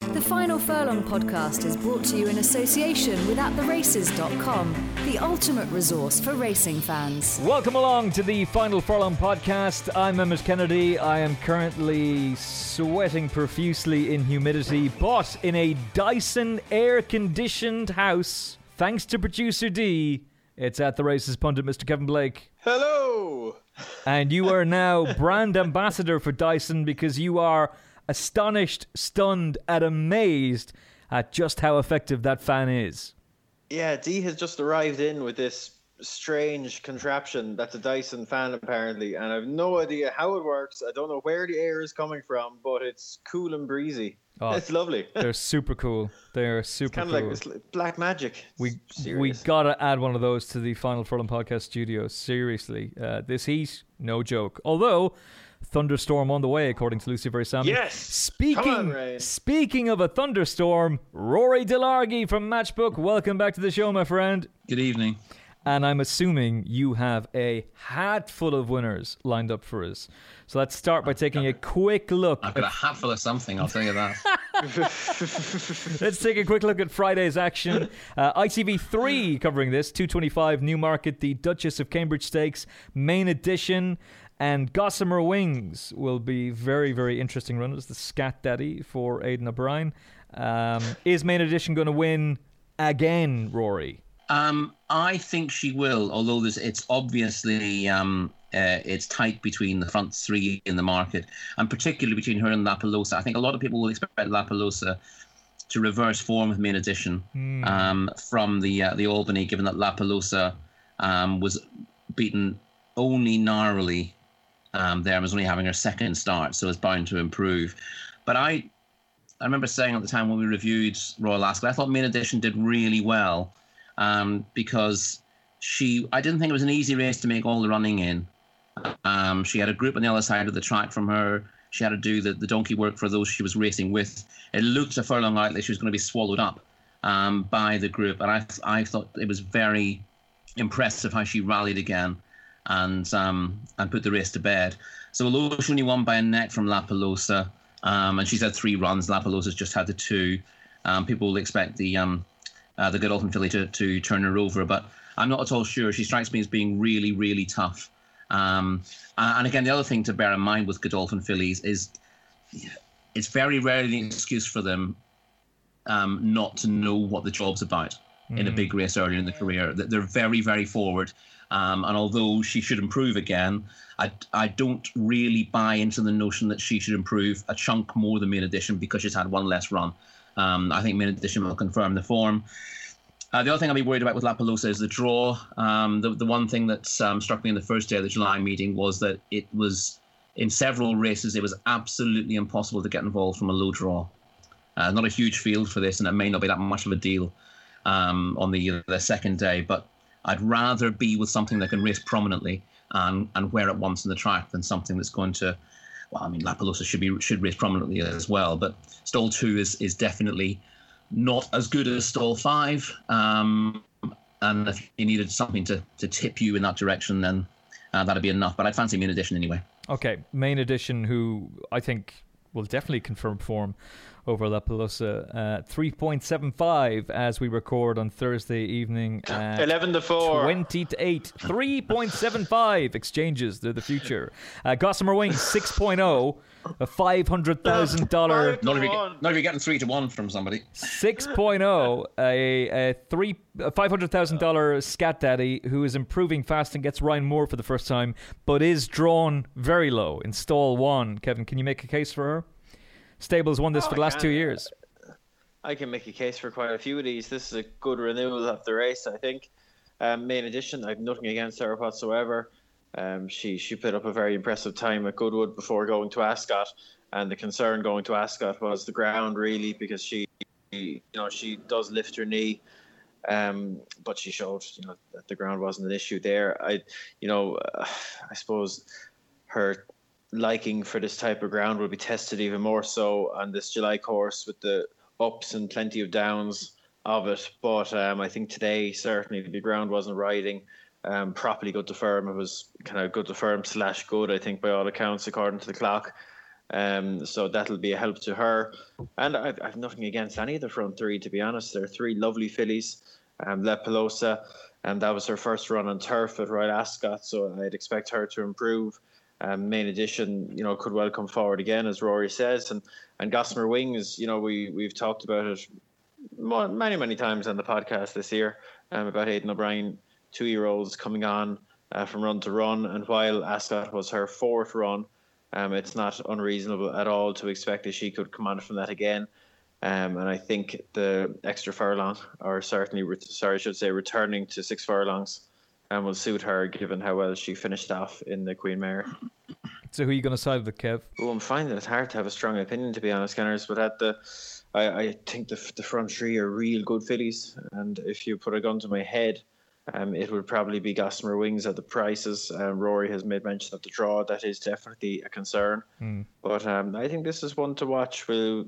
The Final Furlong podcast is brought to you in association with AtTheRaces.com, the ultimate resource for racing fans. Welcome along to the Final Furlong podcast. I'm Emmet Kennedy. I am currently sweating profusely in humidity, but in a Dyson air conditioned house. Thanks to producer D, it's at the races pundit, Mr. Kevin Blake. Hello. And you are now brand ambassador for Dyson because you are astonished, stunned, and amazed at just how effective that fan is. Yeah, D has just arrived in with this strange contraption that's a Dyson fan apparently, and I have no idea how it works. I don't know where the air is coming from, but it's cool and breezy. Oh, it's lovely. They're super cool. They're super kind of cool. like it's like black magic. we It's we serious. gotta add one of those to the Final Furlong podcast studio. Seriously, uh, this heat, no joke. Although thunderstorm on the way, according to Lucy Verasamy. Yes! Speaking Come on, Ray. speaking of a thunderstorm, Rory Delargy from Matchbook. Welcome back to the show, my friend. Good evening. And I'm assuming you have a hat full of winners lined up for us. So let's start by taking a quick look. I've got a hat full of something, I'll tell you that. Let's take a quick look at Friday's action. Uh, ITV3 covering this 225 Newmarket, the Duchess of Cambridge Stakes main edition. And Gossamer Wings will be very, very interesting runners. The Scat Daddy for Aidan O'Brien. Um, is main edition going to win again, Rory? Um, I think she will, although there's, it's obviously um, uh, it's tight between the front three in the market, and particularly between her and La Pelosa. I think a lot of people will expect La Pelosa to reverse form with main edition um, from the uh, the Albany, given that La Pelosa um, was beaten only narrowly um, there and was only having her second start, so it's bound to improve. But I I remember saying at the time when we reviewed Royal Ascot, I thought main edition did really well um, because she I didn't think it was an easy race to make all the running in. Um, she had a group on the other side of the track from her. She had to do the, the donkey work for those she was racing with. It looked a furlong out like she was going to be swallowed up um, by the group, and I I thought it was very impressive how she rallied again and um, and put the race to bed. So she only won by a neck from La Pelosa, um, and she's had three runs, La Pelosa's just had the two. Um, people will expect the um, uh, the Godolphin filly to, to turn her over, but I'm not at all sure. She strikes me as being really, really tough. Um, and again, the other thing to bear in mind with Godolphin fillies is it's very rarely an excuse for them um, not to know what the job's about in a big race earlier in the career. That They're very, very forward. Um, and although she should improve again, I, I don't really buy into the notion that she should improve a chunk more than main edition because she's had one less run. Um, I think main edition will confirm the form. Uh, the other thing I'll be worried about with La is the draw. Um, the, the one thing that um, struck me in the first day of the July meeting was that it was, in several races, it was absolutely impossible to get involved from a low draw. Uh, not a huge field for this, and it may not be that much of a deal um, on the the second day. But I'd rather be with something that can race prominently and and wear it once in the track than something that's going to. Well, I mean, La Pelosa should be should race prominently as well, but stall two is is definitely not as good as stall five. Um, and if you needed something to to tip you in that direction, then uh, that'd be enough. But I'd fancy main edition anyway. Okay, main edition, who I think will definitely confirm form over La Pelosa. Uh, 3.75 as we record on Thursday evening. At 11 to 4. 20 to 8. 3.75 exchanges. They're the future. Uh, Gossamer Wings 6.0. A $500,000. Not if, you get, not if you're getting three to one from somebody. 6.0, a, a three a $500,000 scat daddy who is improving fast and gets Ryan Moore for the first time, but is drawn very low in stall one. Kevin, can you make a case for her? Stables won this Oh, for the last two years. I can make a case for quite a few of these. This is a good renewal of the race, I think. Um, main edition, I've nothing against her whatsoever. Um, she she put up a very impressive time at Goodwood before going to Ascot, and the concern going to Ascot was the ground really because she, you know, she does lift her knee, um, but she showed you know that the ground wasn't an issue there. I, you know, uh, I suppose her liking for this type of ground will be tested even more so on this July course with the ups and plenty of downs of it. But um, I think today certainly the ground wasn't riding um, properly good to firm. It was kind of good to firm slash good, I think, by all accounts, according to the clock. Um, so that'll be a help to her. And I've, I've nothing against any of the front three, to be honest. They're three lovely fillies. Um, La Pelosa, and that was her first run on turf at Royal Ascot, so I'd expect her to improve. Um, main edition, you know, could well come forward again, as Rory says, and and Gossamer Wings, you know, we we've talked about it many many times on the podcast this year um, about Aidan O'Brien, two year olds coming on uh, from run to run, and while Ascot was her fourth run, um, it's not unreasonable at all to expect that she could come on from that again. Um, and I think the extra furlong, or certainly, re- sorry, I should say, returning to six furlongs, um, will suit her given how well she finished off in the Queen Mary. So who are you going to side with, Kev? Oh, I'm finding it hard to have a strong opinion, to be honest, Gunners. But at the, I, I think the the front three are real good fillies, and if you put a gun to my head, um, it would probably be Gossamer Wings at the prices. Um, Rory has made mention of the draw; that is definitely a concern. But um, I think this is one to watch. We'll,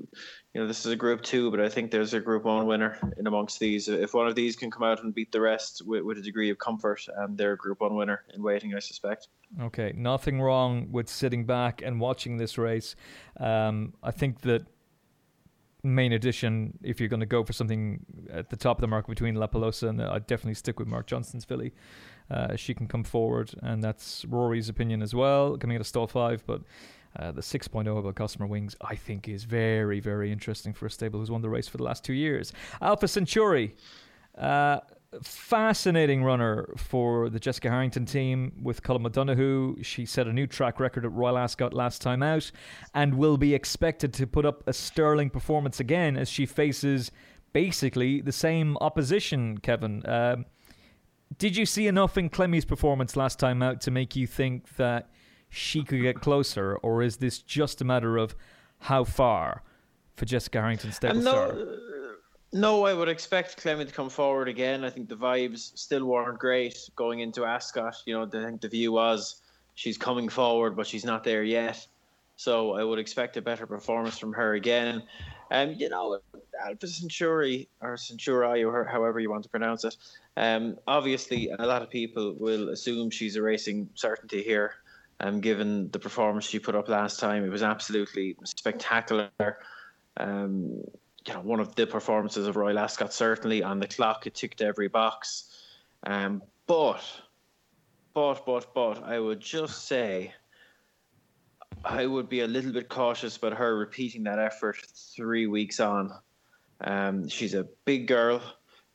you know, this is a Group Two, but I think there's a Group One winner in amongst these. If one of these can come out and beat the rest with, with a degree of comfort, um, they're a Group One winner in waiting, I suspect. Okay, nothing wrong with sitting back and watching this race. Um, I think that main edition, if you're going to go for something at the top of the market between La Pelosa and I'd definitely stick with Mark Johnston's filly. Uh, she can come forward, and that's Rory's opinion as well, coming out of stall five. But uh, the 6.0 about Gossamer Wings, I think, is very, very interesting for a stable who's won the race for the last two years. Alpha Centauri. Uh, fascinating runner for the Jessica Harrington team with Colm O'Donoghue. She set a new track record at Royal Ascot last time out and will be expected to put up a sterling performance again as she faces basically the same opposition, Kevin. Um, did you see enough in Clemmie's performance last time out to make you think that she could get closer, or is this just a matter of how far for Jessica Harrington's stable star? No, I would expect Clemmie to come forward again. I think the vibes still weren't great going into Ascot. You know, I think the view was she's coming forward, but she's not there yet. So I would expect a better performance from her again. Um, you know, Alpha Centauri or Centauri, or however you want to pronounce it. Um, obviously, a lot of people will assume she's a racing certainty here. Um, given the performance she put up last time, it was absolutely spectacular. Um, you know, one of the performances of Royal Ascot certainly on the clock. It ticked every box. Um, but, but, but, but, I would just say I would be a little bit cautious about her repeating that effort three weeks on. Um, she's a big girl.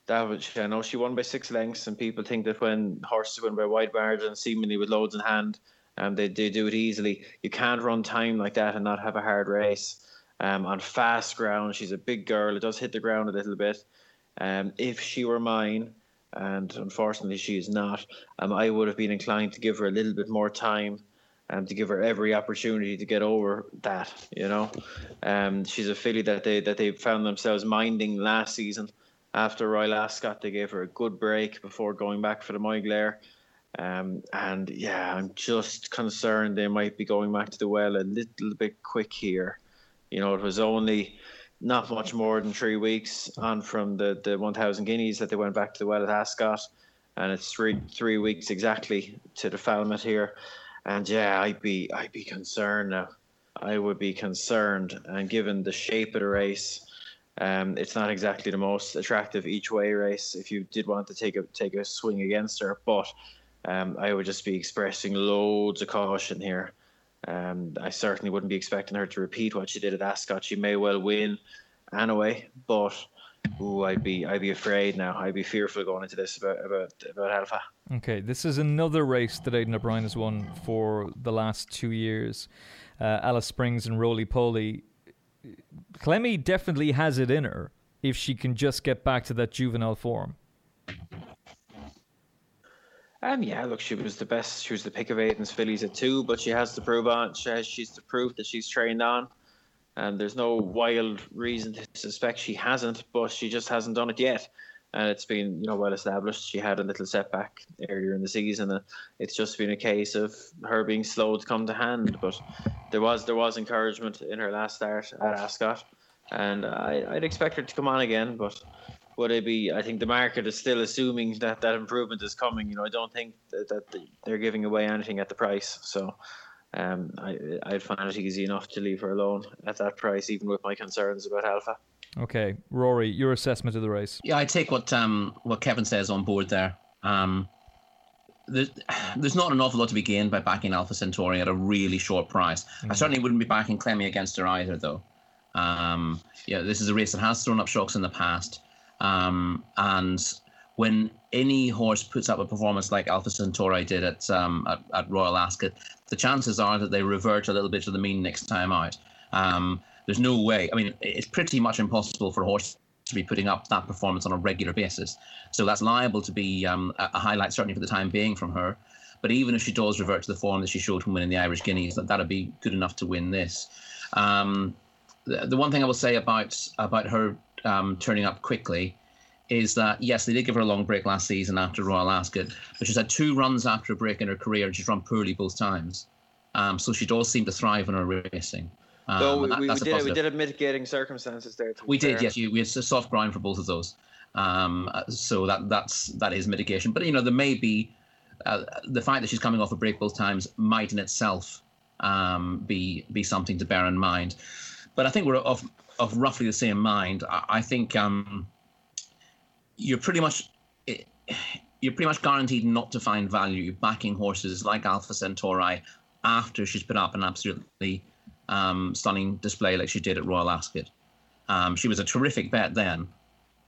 That was, I know she won by six lengths, and people think that when horses win by wide margins, seemingly with loads in hand, um, they, they do it easily. You can't run time like that and not have a hard race. Um, on fast ground, she's a big girl. It does hit the ground a little bit. Um, if she were mine, and unfortunately she is not, um, I would have been inclined to give her a little bit more time and to give her every opportunity to get over that. You know, um, she's a filly that they that they found themselves minding last season. After Royal Ascot, they gave her a good break before going back for the Moyglare. Um, and yeah, I'm just concerned they might be going back to the well a little bit quick here. You know, it was only not much more than three weeks on from the, the 1,000 guineas that they went back to the well at Ascot. And it's three three weeks exactly to the Falmouth here. And yeah, I'd be I'd be concerned now. I would be concerned. And given the shape of the race, um, it's not exactly the most attractive each way race. If you did want to take a take a swing against her, but um, I would just be expressing loads of caution here. Um, I certainly wouldn't be expecting her to repeat what she did at Ascot. She may well win anyway, but ooh, I'd be I'd be afraid now. I'd be fearful going into this about about about Alpha. Okay, this is another race that Aidan O'Brien has won for the last two years. Uh, Alice Springs and Roly Poly. Clemmie definitely has it in her if she can just get back to that juvenile form. Um, yeah, look, she was the best. She was the pick of Aidan's fillies at two, but she has to prove on. She has, she's to prove that she's trained on, and there's no wild reason to suspect she hasn't. But she just hasn't done it yet, and it's been you know well established. She had a little setback earlier in the season, and it's just been a case of her being slow to come to hand. But there was there was encouragement in her last start at Ascot, and I, I'd expect her to come on again, but would it be? I think the market is still assuming that that improvement is coming. You know, I don't think that, that they're giving away anything at the price. So, um, I I'd find it easy enough to leave her alone at that price, even with my concerns about Alpha. Okay, Rory, your assessment of the race? Yeah, I take what um what Kevin says on board there. Um, there's, there's not an awful lot to be gained by backing Alpha Centauri at a really short price. Mm. I certainly wouldn't be backing Clemmie against her either, though. Um, yeah, this is a race that has thrown up shocks in the past. Um, and when any horse puts up a performance like Alpha Centauri did at, um, at, at Royal Ascot, the chances are that they revert a little bit to the mean next time out. Um, there's no way. I mean, it's pretty much impossible for a horse to be putting up that performance on a regular basis. So that's liable to be um, a highlight, certainly for the time being, from her. But even if she does revert to the form that she showed when winning the Irish Guineas, that that'd be good enough to win this. Um, the, the one thing I will say about about her um, turning up quickly is that yes, they did give her a long break last season after Royal Ascot, but she's had two runs after a break in her career, and she's run poorly both times. Um, so she does seem to thrive in her racing. Um, so we, that, we, did, we did have mitigating circumstances there. We fair. did, yes. You, we had a soft ground for both of those. Um, so that that's that is mitigation. But you know, there may be uh, the fact that she's coming off a break both times might in itself um, be be something to bear in mind. But I think we're of of roughly the same mind. I, I think um, you're pretty much you're pretty much guaranteed not to find value backing horses like Alpha Centauri after she's put up an absolutely um, stunning display like she did at Royal Ascot. Um, she was a terrific bet then,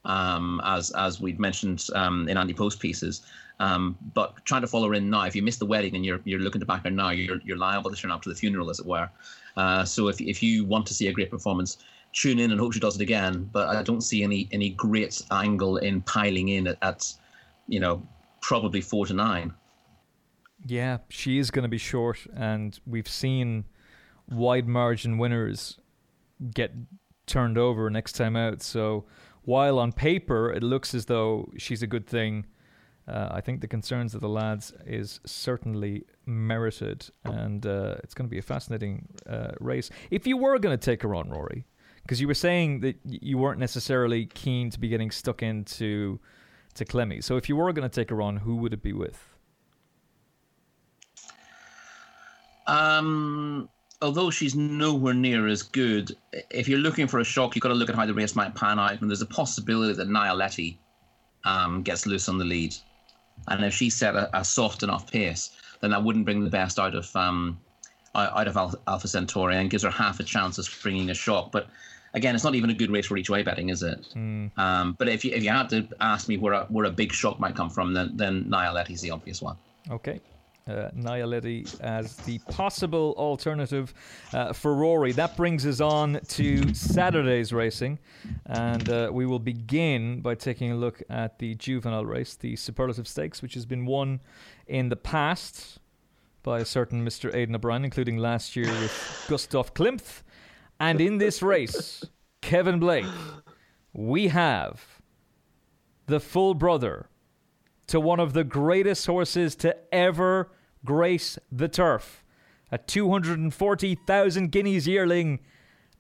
um, as as we'd mentioned um, in ante-post pieces. Um, but trying to follow her in now, if you miss the wedding and you're you're looking to back her now, you're you're liable to turn up to the funeral, as it were. Uh, so if if you want to see a great performance, tune in and hope she does it again. But I don't see any any great angle in piling in at, at you know probably four to nine. Yeah, she is going to be short, and we've seen wide margin winners get turned over next time out. So while on paper it looks as though she's a good thing, uh, I think the concerns of the lads is certainly merited, and uh, it's going to be a fascinating uh, race. If you were going to take her on, Rory, because you were saying that you weren't necessarily keen to be getting stuck into to Clemmie. So if you were going to take her on, who would it be with? Um, although she's nowhere near as good, if you're looking for a shock, you've got to look at how the race might pan out. And there's a possibility that Nyaleti um, gets loose on the lead. And if she set a, a, soft enough pace, then that wouldn't bring the best out of um, out of Alpha, Alpha Centauri and gives her half a chance of springing a shock. But again, it's not even a good race for each way betting, is it? Mm. Um, but if you if you had to ask me where a, where a big shock might come from, then then Nyaleti's the obvious one. Okay. Uh, Nyaleti as the possible alternative uh, for Rory. That brings us on to Saturday's racing, and uh, we will begin by taking a look at the juvenile race, the Superlative Stakes, which has been won in the past by a certain Mr. Aidan O'Brien, including last year with Gustav Klimt. And in this race, Kevin Blake, we have the full brother to one of the greatest horses to ever grace the turf. A 240,000 guineas yearling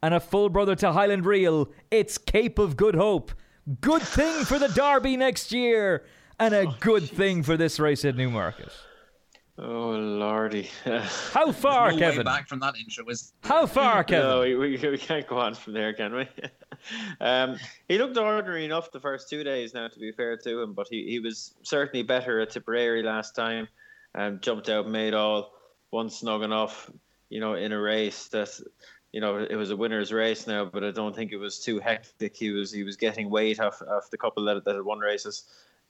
and a full brother to Highland Reel. It's Cape of Good Hope. Good thing for the Derby next year and a good thing for this race at Newmarket. Oh lordy! How far, no Kevin? back from that intro is How far, Kevin? no, we, we, we can't go on from there, can we? um, he looked ordinary enough the first two days. Now, to be fair to him, but he, he was certainly better at Tipperary last time. Um, jumped out, made all, one snug enough. You know, in a race that, you know, it was a winner's race now, but I don't think it was too hectic. He was he was getting weight off, off the couple that, that had won races.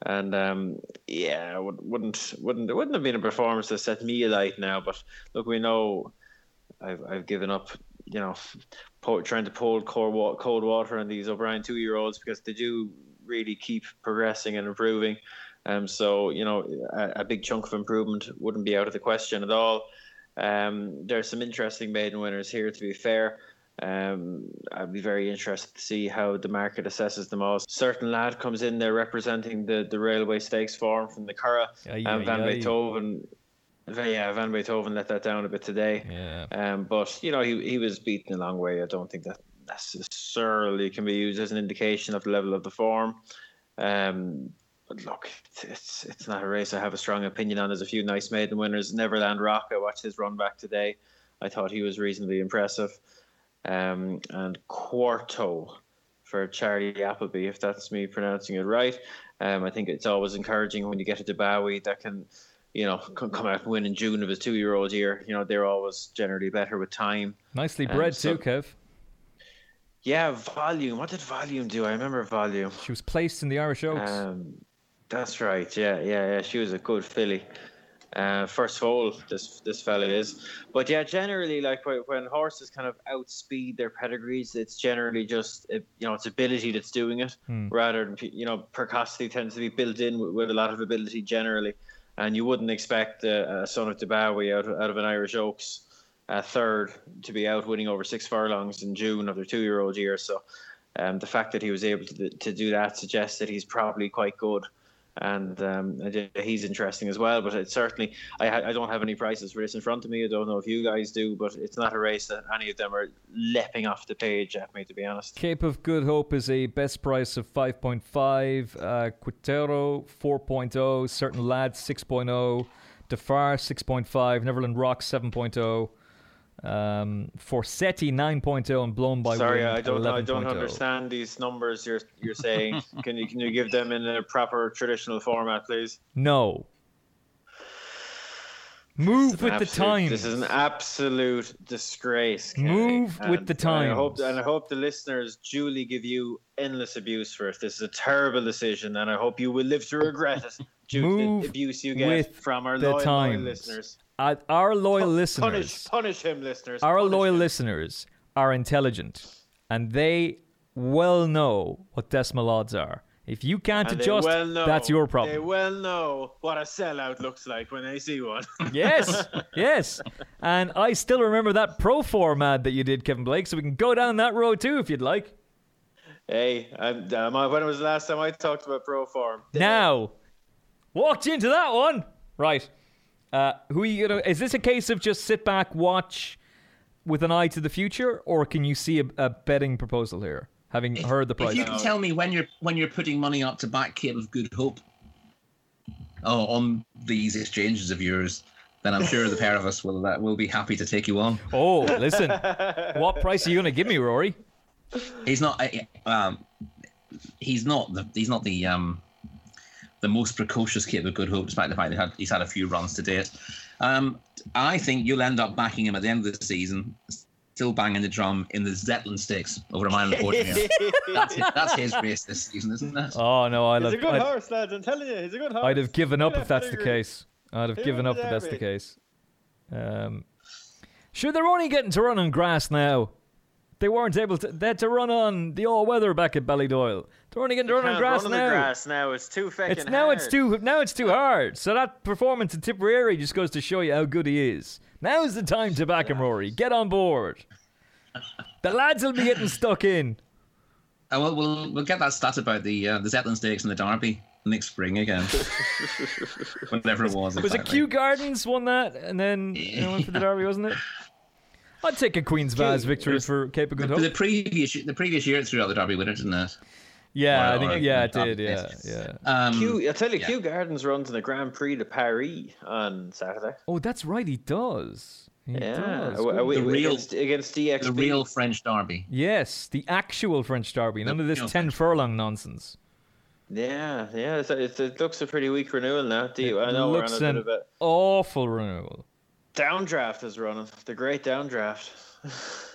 And um, yeah, would, wouldn't wouldn't it wouldn't have been a performance that set me alight now. But look, we know I've I've given up, you know, trying to pull cold water on these O'Brien two year olds because they do really keep progressing and improving. Um, so you know, a, a big chunk of improvement wouldn't be out of the question at all. Um, there's some interesting maiden winners here. To be fair, um, I'd be very interested to see how the market assesses them all. Certain lad comes in there representing the, the Railway Stakes form from the Curragh, and aye, Van. Beethoven. Yeah, Van Beethoven let that down a bit today. Yeah. Um, but you know he he was beaten a long way. I don't think that necessarily can be used as an indication of the level of the form. Um, but look, it's, it's not a race I have a strong opinion on. There's a few nice maiden winners. Neverland Rock. I watched his run back today. I thought he was reasonably impressive. Um, and Quorto for Charlie Appleby, if that's me pronouncing it right. Um, I think it's always encouraging when you get a Dubawi that can, you know, can come out and win in June of his two-year-old year. You know, they're always generally better with time. Nicely Um, bred so- too, Kev. Yeah, volume. What did volume do? I remember volume. She was placed in the Irish Oaks. Um, that's right. Yeah, yeah, yeah. She was a good filly. Uh, first foal, this this fella is. But yeah, generally, like when, horses kind of outspeed their pedigrees, it's generally just you know it's ability that's doing it, rather than you know precocity tends to be built in with, with a lot of ability generally, and you wouldn't expect a, a son of Dubawi out of, out of an Irish Oaks. Uh, third to be out winning over six furlongs in June of their two-year-old year. So, um, the fact that he was able to to do that suggests that he's probably quite good, and um, he's interesting as well. But it's certainly I I don't have any prices for this in front of me. I don't know if you guys do, but it's not a race that any of them are leaping off the page at me, to be honest. Cape of Good Hope is a best price of 5.5. Uh, Quintero 4.0. Certain Lads 6.0. Defar 6.5. Neverland Rock 7.0. Um, Forsetti 9.0 and Blown by Sorry, Wind I don't I don't 11.0. understand these numbers you're you're saying. can you can you give them in a proper traditional format, please? No. Move with the Absolute- times. This is an absolute disgrace. Kenny. Move with And the I hope, times. and I hope the listeners duly give you endless abuse for it. This is a terrible decision, and I hope you will live to regret it due Move to the abuse you get from our loyal, loyal listeners. Uh, our loyal Punish, listeners. punish him, listeners. our Punish loyal him. listeners are intelligent and they well know what decimal odds are. If you can't And adjust, well know, that's your problem. They well know what a sellout looks like when they see one. yes, yes. And I still remember that pro form ad that you did, Kevin Blake, so we can go down that road too if you'd like. hey, I'm, um, when was the last time I talked about pro form? Now, walked into that one. Right. Uh, who are you gonna? Is this a case of just sit back, watch, with an eye to the future, or can you see a, a betting proposal here? Having heard the If you can tell me when you're when you're putting money up to back Cape of Good Hope, oh, on these exchanges of yours, then I'm sure the pair of us will uh, will be happy to take you on. oh, listen, what price are you gonna give me, Rory? He's not. uh, Um, he's not the. He's not the. Um, the most precocious kid with Good Hope, despite the fact that he had, he's had a few runs to date. Um, I think you'll end up backing him at the end of the season, still banging the drum in the Zetland Stakes over a mile and a quarter. that's, his, that's his race this season, isn't it? Oh no, I'd He's a good I'd, horse, lads. I'm telling you, he's a good horse. I'd have given up if at that that's the case. I'd have He given up if that's the case. Um, sure, they're only getting to run on grass now. They weren't able to. They had to run on the all weather back at Ballydoyle. They're only getting to run on grass run on now. the grass now. It's too fucking It's now it's too now it's too hard. So that performance in Tipperary just goes to show you how good he is. Now's the time to back him, Rory. Get on board. The lads will be getting stuck in. Uh, well, we'll we'll get that stat about the uh, the Zetland Stakes and the Derby next spring again. Whatever it was. Was it exactly. Kew Gardens won that, and then you know, went for the Derby, wasn't it? I'd take a Queen's Vase victory for Cape of Good The, the Hope. previous the previous year it threw out the Derby winner, didn't it? Yeah, Or- I think or yeah, it did. Yeah, pace. yeah. Um, Q, I tell you, yeah. Kew Gardens runs in the Grand Prix de Paris on Saturday. Oh, that's right. He does. He Yeah, does. Are we- The real- against, against Dee Ex Bee. the real French derby. Yes, the actual French derby. None The of this ten French furlong nonsense. Yeah, yeah. It's, it's, it looks a pretty weak renewal now. Do you, I know we're on Looks a bit an of a awful renewal. Downdraft is running. The great downdraft.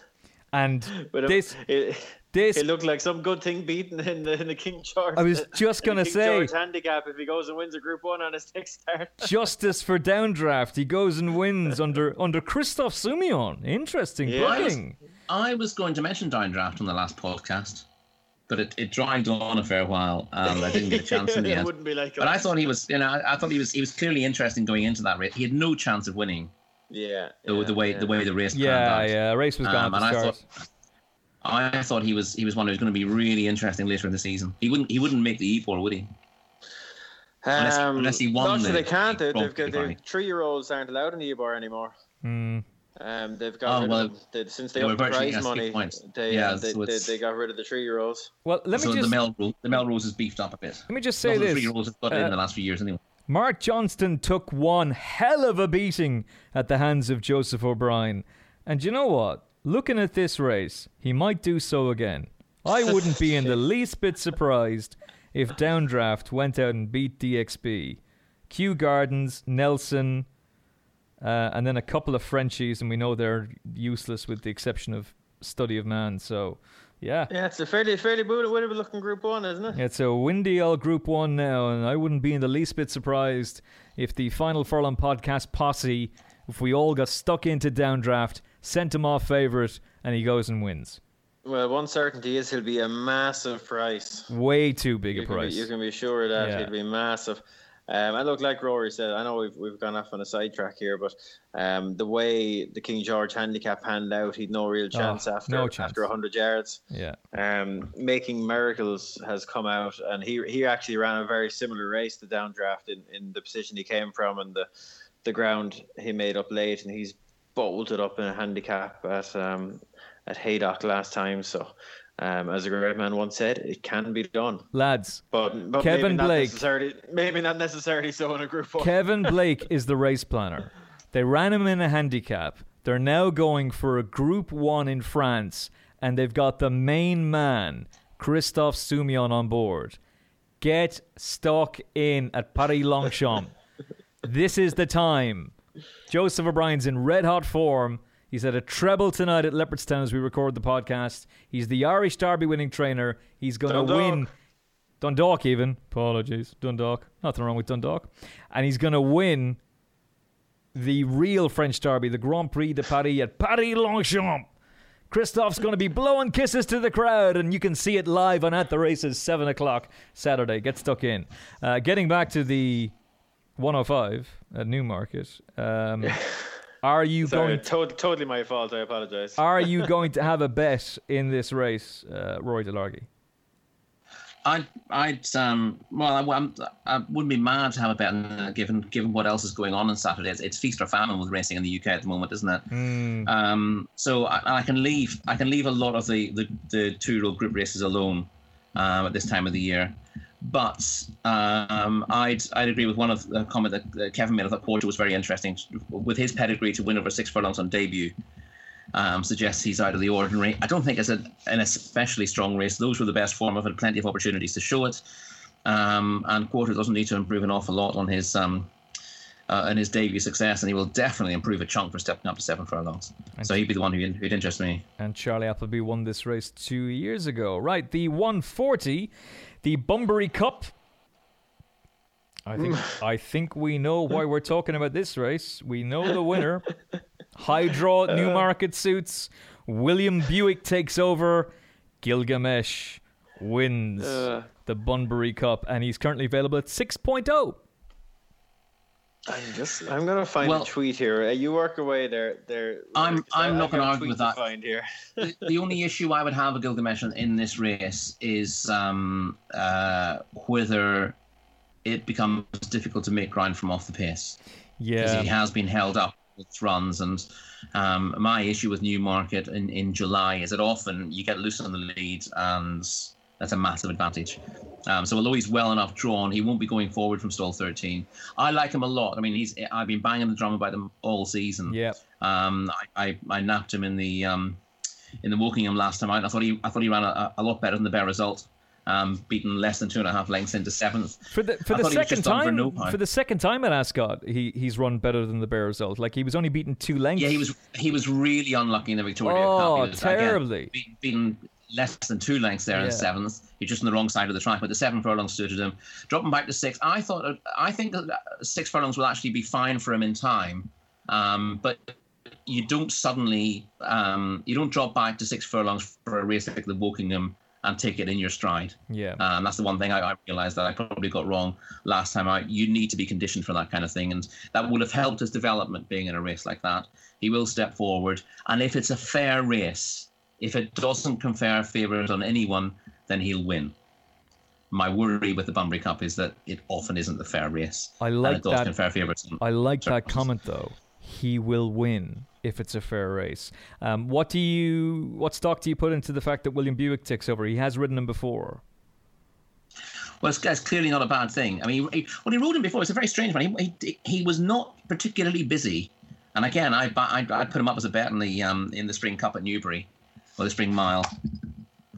And But it- this, it, this, it looked like some good thing beaten in the in the King George. I was just gonna King say- George handicap if he goes and wins a Group One on his next start. justice for downdraft. He goes and wins under under Christophe Soumillon. Interesting Yeah. booking. I was going to mention Downdraft on the last podcast, but it, it dragged on a fair while, and I didn't get a chance in the it end. wouldn't be like. But I thought he was, you know, I, I thought he was he was clearly interesting going into that race. He had no chance of winning Yeah. the, yeah, the way yeah. the way the race Yeah, out. yeah. Race was gone Um, and the I thought I thought he was he was one who was going to be really interesting later in the season. He wouldn't he wouldn't make the Ebor, would he? Unless- Um, unless he won no, actually the- they can't. the They, they've got Party. three-year-olds aren't allowed in the Ebor anymore. Hmm. Um, they've got Oh, rid well, of. They, since they they were the prize money. They, Yeah, uh, they, so they, they got rid of the three-year-olds. Well, let me so just the Melrose the Melrose is beefed up a bit. let me just say None of the three-year-olds have got in Uh, the last few years anyway. Mark Johnston took one hell of a beating at the hands of Joseph O'Brien. And you know what? Looking at this race, he might do so again. I wouldn't be in the least bit surprised if Downdraft went out and beat Dee Ex Bee. Kew Gardens, Nelson, uh, and then a couple of Frenchies, and we know they're useless with the exception of Study of Man. So, yeah. Yeah, it's a fairly fairly winnable looking Group One, isn't it? It's a windy old Group 1 now, and I wouldn't be in the least bit surprised if the Final Furlong podcast posse, if we all got stuck into downdraft, sent him off favourite, and he goes and wins. Well, one certainty is he'll be a massive price. Way too big You a can, be, price. you can be sure of that Yeah. he'll be massive. Um, and look, like Rory said, I know we've we've gone off on a sidetrack here, but um, the way the King George handicap panned out, he'd no real chance Oh, after no chance. after 100 yards. Yeah. Um, Making Miracles has come out, and he he actually ran a very similar race to Downdraft in, in the position he came from and the the ground he made up late, and he's bolted up in a handicap at um, at Haydock last time. So, um, as a great man once said, it can be done. Lads, But, but Kevin maybe Blake. maybe not necessarily so in a group one. Kevin Blake is the race planner. They ran him in a handicap. They're now going for a Group 1 in France, and they've got the main man, Christophe Soumillon, on board. Get stuck in at Paris Longchamp. this is the time. Joseph O'Brien's in red hot form. He's at a treble tonight at Leopardstown as we record the podcast. He's the Irish Derby winning trainer. He's going to win. Dundalk, even. Apologies. Dundalk. Nothing wrong with Dundalk. And he's going to win the real French Derby, the Grand Prix de Paris at Paris Longchamp. Christophe's going to be blowing kisses to the crowd, and you can see it live on At the Races, 7 o'clock Saturday. Get stuck in. Uh, getting back to the 105 at Newmarket. Um, are you Sorry, going to- totally my fault. I apologize. are you going to have a bet in this race, uh, Rory Delargy? I'd, I'd, um, well, I, I'm, wouldn't be mad to have a bet, on it, given given what else is going on on Saturday. It's, it's feast or famine with racing in the UK at the moment, isn't it? Um, so I, I can leave, I can leave a lot of the the, the two-year-old group races alone um, at this time of the year. But um, I'd I'd agree with one of the comment that Kevin made. I thought Porter was very interesting with his pedigree to win over six furlongs on debut. Um, suggests he's out of the ordinary. I don't think it's a, an especially strong race. Those were the best form. I've had plenty of opportunities to show it. Um, and Quorto doesn't need to improve an awful lot on his um, uh, in his debut success, and he will definitely improve a chunk for stepping up to seven furlongs. So he'd be the one who'd, who'd interest me. And Charlie Appleby won this race two years ago. Right, the 140, the Bunbury Cup. I think I think we know why we're talking about this race. We know the winner. High draw Newmarket suits. William Buick takes over. Gilgamesh wins Uh. the Bunbury Cup, and he's currently available at oh. 6.0. I'm just. I'm gonna find Well- a tweet here. Uh, you work away there. There. I'm- I'm I- not I've gonna argue with that. Find here. the, the only issue I would have with Gilgamesh in, in this race is um, uh, whether it becomes difficult to make ground from off the pace. because Yeah. he has been held up with runs. And um, my issue with Newmarket in, in July is that often you get loose on the lead and that's a massive advantage. Um, so although he's well enough drawn, he won't be going forward from stall 13. I like him a lot. I mean, he's I've been banging the drum about him all season. Yeah. Um, I, I, I napped him in the um, in the Wokingham last time out. I thought he I thought he ran a, a lot better than the Bear result. Um, beaten less than two and a half lengths into seventh. For the for the thought he was second done for time no for the second time at Ascot, he he's run better than the Bear result. Like he was only beaten two lengths. Yeah, he was he was really unlucky in the Victoria Oh, Cup. He again, terribly. be- beaten less than two lengths there Yeah. in seventh. He's just on the wrong side of the track, but the seven furlongs suited him. Dropping back to six, I thought I think that six furlongs will actually be fine for him in time, um, but you don't suddenly um, you don't drop back to six furlongs for a race like the Wokingham and take it in your stride. Yeah. Um, that's the one thing I, I realised that I probably got wrong last time out. You need to be conditioned for that kind of thing, and that would have helped his development being in a race like that. He will step forward, and if it's a fair race, if it doesn't confer a favourite on anyone, then he'll win. My worry with the Bunbury Cup is that it often isn't the fair race. I like it does that- confer favourites. on- I like that comment though. He will win if it's a fair race. Um, what do you what stock do you put into the fact that William Buick takes over? He has ridden him before. Well, it's, it's clearly not a bad thing. I mean, he, when he rode him before, it's a very strange one. He, he, he was not particularly busy, and again, I I I put him up as a bet in the um in the Spring Cup at Newbury, or the Spring Mile.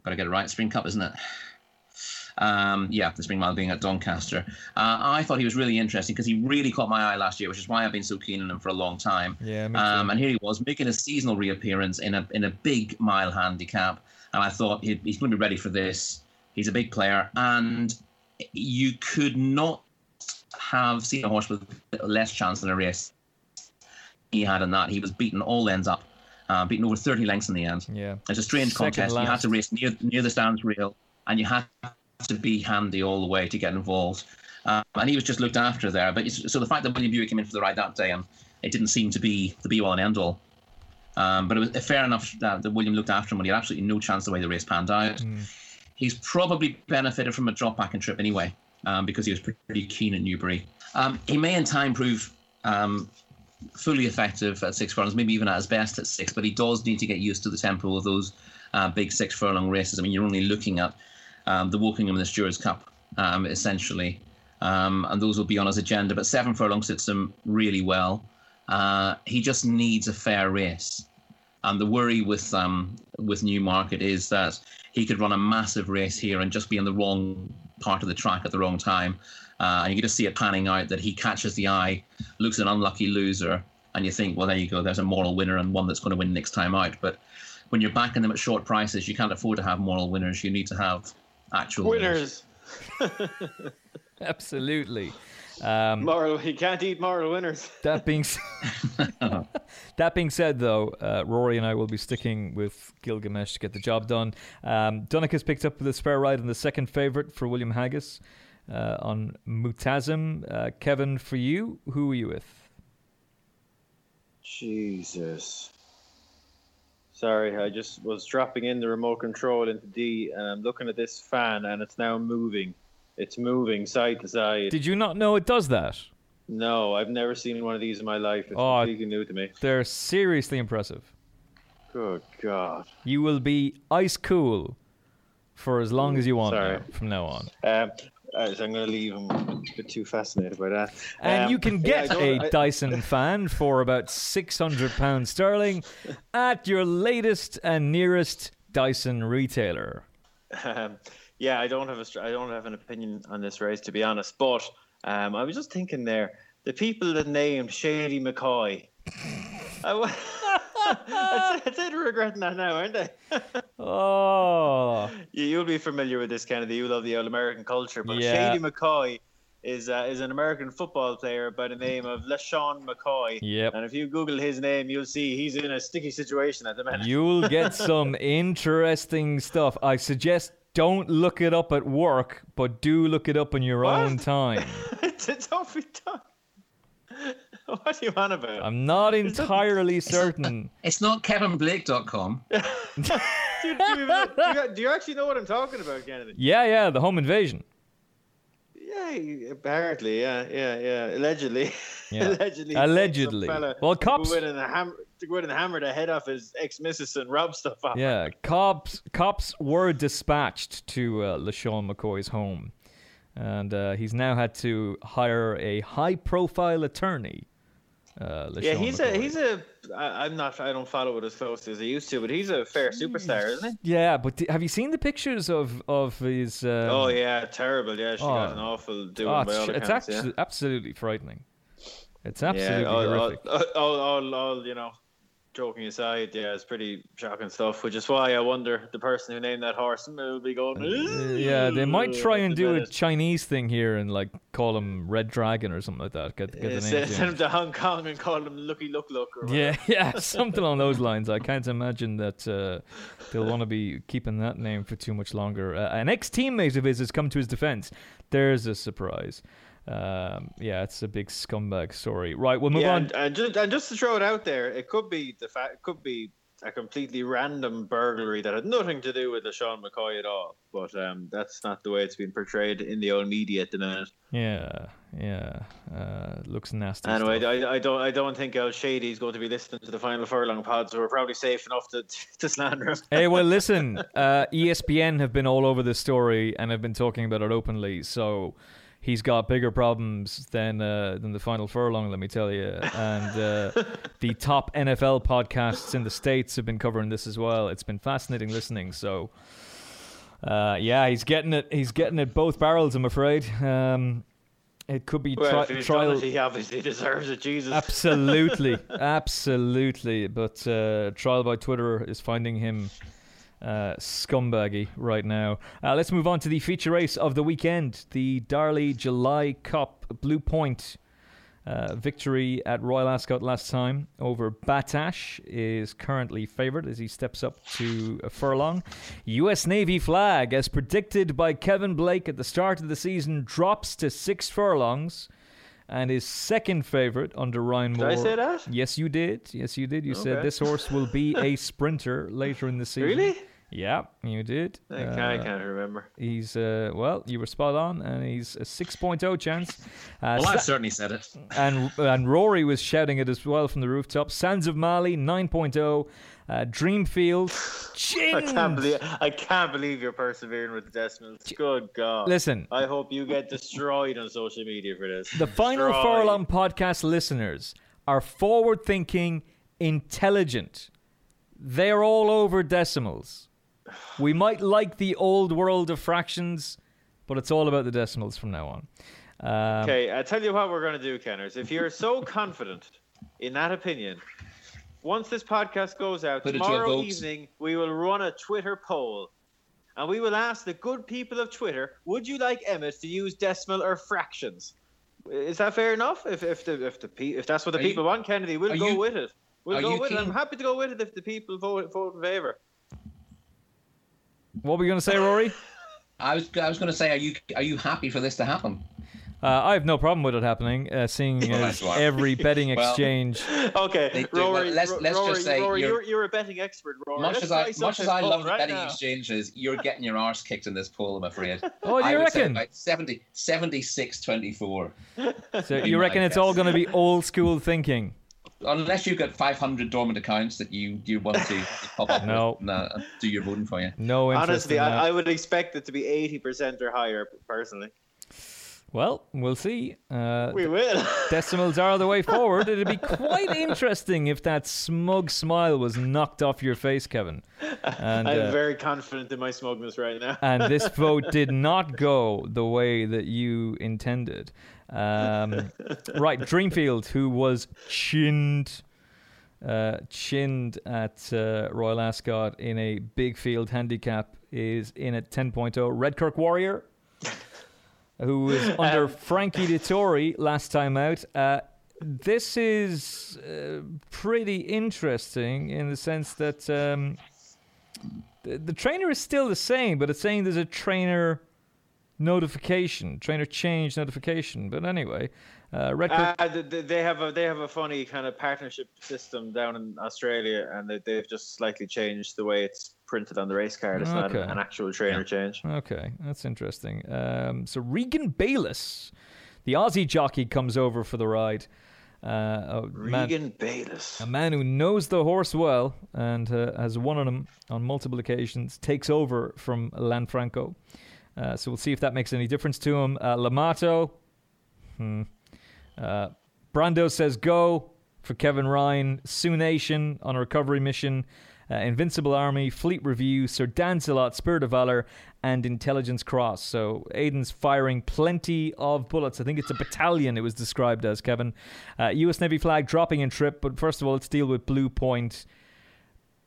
Got to get it right. Spring Cup, isn't it? Um, yeah, the Spring Mile being at Doncaster. Uh, I thought he was really interesting because he really caught my eye last year, which is why I've been so keen on him for a long time. Yeah, Um, and here he was making a seasonal reappearance in a in a big mile handicap, and I thought he, he's going to be ready for this. He's a big player, and you could not have seen a horse with less chance in a race he had in that. He was beaten all ends up, uh, beaten over 30 lengths in the end. Yeah. It's a strange Second contest. You had to race near near the stands rail, and you had to be handy all the way to get involved. Um, and he was just looked after there. But so the fact that William Buick came in for the ride that day, and it didn't seem to be the be all and end all. Um, but it was fair enough that, that William looked after him when he had absolutely no chance the way the race panned out. He's probably benefited from a drop back in trip anyway, um, because he was pretty keen at Newbury. Um, he may in time prove um, fully effective at six furlongs, maybe even at his best at six, but he does need to get used to the tempo of those uh, big six furlong races. I mean, you're only looking at um, the Wokingham and the Stewards Cup, um, essentially, um, and those will be on his agenda. But seven furlongs sits him really well. Uh, he just needs a fair race. And the worry with um, with Newmarket is that he could run a massive race here and just be in the wrong part of the track at the wrong time. Uh, and you can just see it panning out that he catches the eye, looks an unlucky loser, and you think, well, there you go, there's a moral winner and one that's going to win next time out. But when you're backing them at short prices, you can't afford to have moral winners. You need to have actual winners. Winners. Absolutely. Um, Moral. He can't eat moral winners. That being s- that being said, though, uh, Rory and I will be sticking with Gilgamesh to get the job done. Um, Dunica's picked up the spare ride in the second favourite for William Haggas uh, on Mutazim. Uh, Kevin, for you, who are you with? Jesus. Sorry, I just was dropping in the remote control into D, and I'm looking at this fan, and it's now moving. It's moving side to side. Did you not know it does that? no, I've never seen one of these in my life. It's Oh. completely new to me. They're seriously impressive. Good God. You will be ice cool for as long as you want now, from now on. Um, so I'm going to leave. I'm a bit too fascinated by that. And Um, you can get don't- a I- Dyson fan for about £600 sterling at your latest and nearest Dyson retailer. Um, yeah, I don't have a I don't have an opinion on this race to be honest. But um, I was just thinking there, the people that named Shady McCoy. I, wa- I'd, say- I'd say they're regretting that now, aren't they? Oh, you, you'll be familiar with this, Kennedy. You love the old American culture, but Yeah. Shady McCoy is uh, is an American football player by the name of LeSean McCoy. Yep. And if you Google his name, you'll see he's in a sticky situation at the minute. you'll get some interesting stuff. I suggest don't look it up at work, but do look it up in your What? own time. don't be done. What are you on about? I'm not entirely certain. It's not kevinblake.com. do, you, do, you, do, you, do you actually know what I'm talking about, Kennedy? Yeah, yeah, the home invasion. Yeah, apparently, yeah, yeah, yeah. Allegedly, Yeah. allegedly, Allegedly. fella Well, to cops- go in and ham- to go in and hammer the head off his ex missus and rob stuff off. Yeah, cops cops were dispatched to uh, LeSean McCoy's home, and uh, he's now had to hire a high-profile attorney. Uh, Yeah, he's McCoy. a he's a. I, I'm not. I don't follow it as closely as I used to, but he's a fair superstar, isn't he? yeah, but d- have you seen the pictures of of his? Um, oh yeah, terrible. Yeah, she got oh. an awful doing oh, it's, it's accounts. actu- yeah. absolutely frightening. It's absolutely yeah, all, all, horrific. all, all, all, you know, joking aside, yeah, it's pretty shocking stuff. Which is why I wonder the person who named that horse will be going. Yeah, they might try and do a. Chinese thing here and like call him Red Dragon or something like that. Get get Yeah, the name. send, send him to Hong Kong and call him Lucky Look Look. Or Yeah, yeah, something along those lines. I can't imagine that uh, they'll want to be keeping that name for too much longer. Uh, an ex-teammate of his has come to his defense. There's a surprise. Um, yeah, it's a big scumbag story. Right, we'll move yeah, on. and, and, just, and just to throw it out there, it could be the fact, it could be a completely random burglary that had nothing to do with LeSean McCoy at all. But um, that's not the way it's been portrayed in the old media at the minute. Yeah, yeah, uh, looks nasty. Anyway. I, I don't I don't think El Shady is going to be listening to the final furlong pod, so we're probably safe enough to to slander him. Hey, well, listen. Uh, ESPN have been all over this story and have been talking about it openly. So he's got bigger problems than uh, than the final furlong, let me tell you. And uh, the top NFL podcasts in the states have been covering this as well. It's been fascinating listening. So. Uh, yeah, he's getting it. He's getting it both barrels. I'm afraid. Um, it could be Well, if he's trial. it, he obviously deserves it. Jesus. Absolutely, absolutely. But uh, trial by Twitter is finding him uh, scumbaggy right now. Uh, let's move on to the feature race of the weekend: the Darley July Cup Blue Point. Uh, victory at Royal Ascot last time over Battaash is currently favoured as he steps up to a furlong. U.S. Navy flag, as predicted by Kevin Blake at the start of the season, drops to six furlongs and his second favourite under Ryan Moore. Did I say that? Yes, you did. Yes, you did. You said this horse will be a sprinter later in the season. Really? Yeah, you did. I can't, I Uh, can't remember. He's uh, well, you were spot on, and he's a 6.0 chance. Uh, Well, I've Sa- certainly said it. and and Rory was shouting it as well from the rooftop. Sands of Mali 9.0, uh, Dreamfield, I can't believe I can't believe you're persevering with the decimals. Good God! Listen, I hope you get destroyed on social media for this. the final Destroyed. furlong podcast listeners are forward-thinking, intelligent. They're all over decimals. We might like the old world of fractions, but it's all about the decimals from now on. Um, Okay, I tell you what we're going to do, Kenners. If you're so confident in that opinion, once this podcast goes out Put it to a tomorrow evening, we will run a Twitter poll, and we will ask the good people of Twitter: Would you like Emmet to use decimal or fractions? Is that fair enough? If if the if the if that's what the Are you- people want, Kennedy, we'll go you- with it. We'll go you with it. I'm happy to go with it if the people vote vote in favour. what were you going to say, Rory? I was I was going to say, are you are you happy for this to happen? Uh, I have no problem with it happening, uh, seeing Well, as every betting Well- exchange. Okay, They do, Rory. let's- let's just say Rory, you're- you're, you're a betting expert, Rory. Much Let's as I much as I love right betting now. exchanges, you're getting your arse kicked in this poll. I'm afraid. Oh, do I you would say reckon? about 70, 76 24. So you reckon it's all going to be old school thinking? Unless you've got 500 dormant accounts that you you want to pop up No. with and uh, do your voting for you. No interest Honestly, in that. I, I would expect it to be eighty percent or higher. Personally, Well, we'll see. Uh, we will. decimals are the way forward. It'd be quite interesting if that smug smile was knocked off your face, Kevin. And I'm uh, very confident in my smugness right now. and this vote did not go the way that you intended. Um, right, Dreamfield, who was chinned, uh, chinned at uh, Royal Ascot in a big field handicap, is in at 10.0. Redkirk Warrior, who was under Frankie Dettori last time out. Uh, this is uh, pretty interesting in the sense that um, the, the trainer is still the same, but it's saying there's a trainer notification, trainer change notification. But anyway, uh, Redkirk- Uh, they- they have a they have a funny kind of partnership system down in Australia, and they, they've just slightly changed the way it's printed on the race card. It's not an actual trainer change. Okay, that's interesting. Um, so Regan Bayliss, the Aussie jockey, comes over for the ride. Uh, a man, Regan Bayliss. a man who knows the horse well and uh, has won on him on multiple occasions, takes over from Lanfranco. Uh, so we'll see if that makes any difference to him. Uh, Limato, hmm. Uh, Brando says go for Kevin Ryan. Sioux Nation on a recovery mission. Uh, Invincible Army, Fleet Review, Sir Dancelot, Spirit of Valor, and Intelligence Cross. So Aidan's firing plenty of bullets. I think it's a battalion it was described as, Kevin. Uh, US Navy flag dropping in trip, but first of all, let's deal with Blue Point.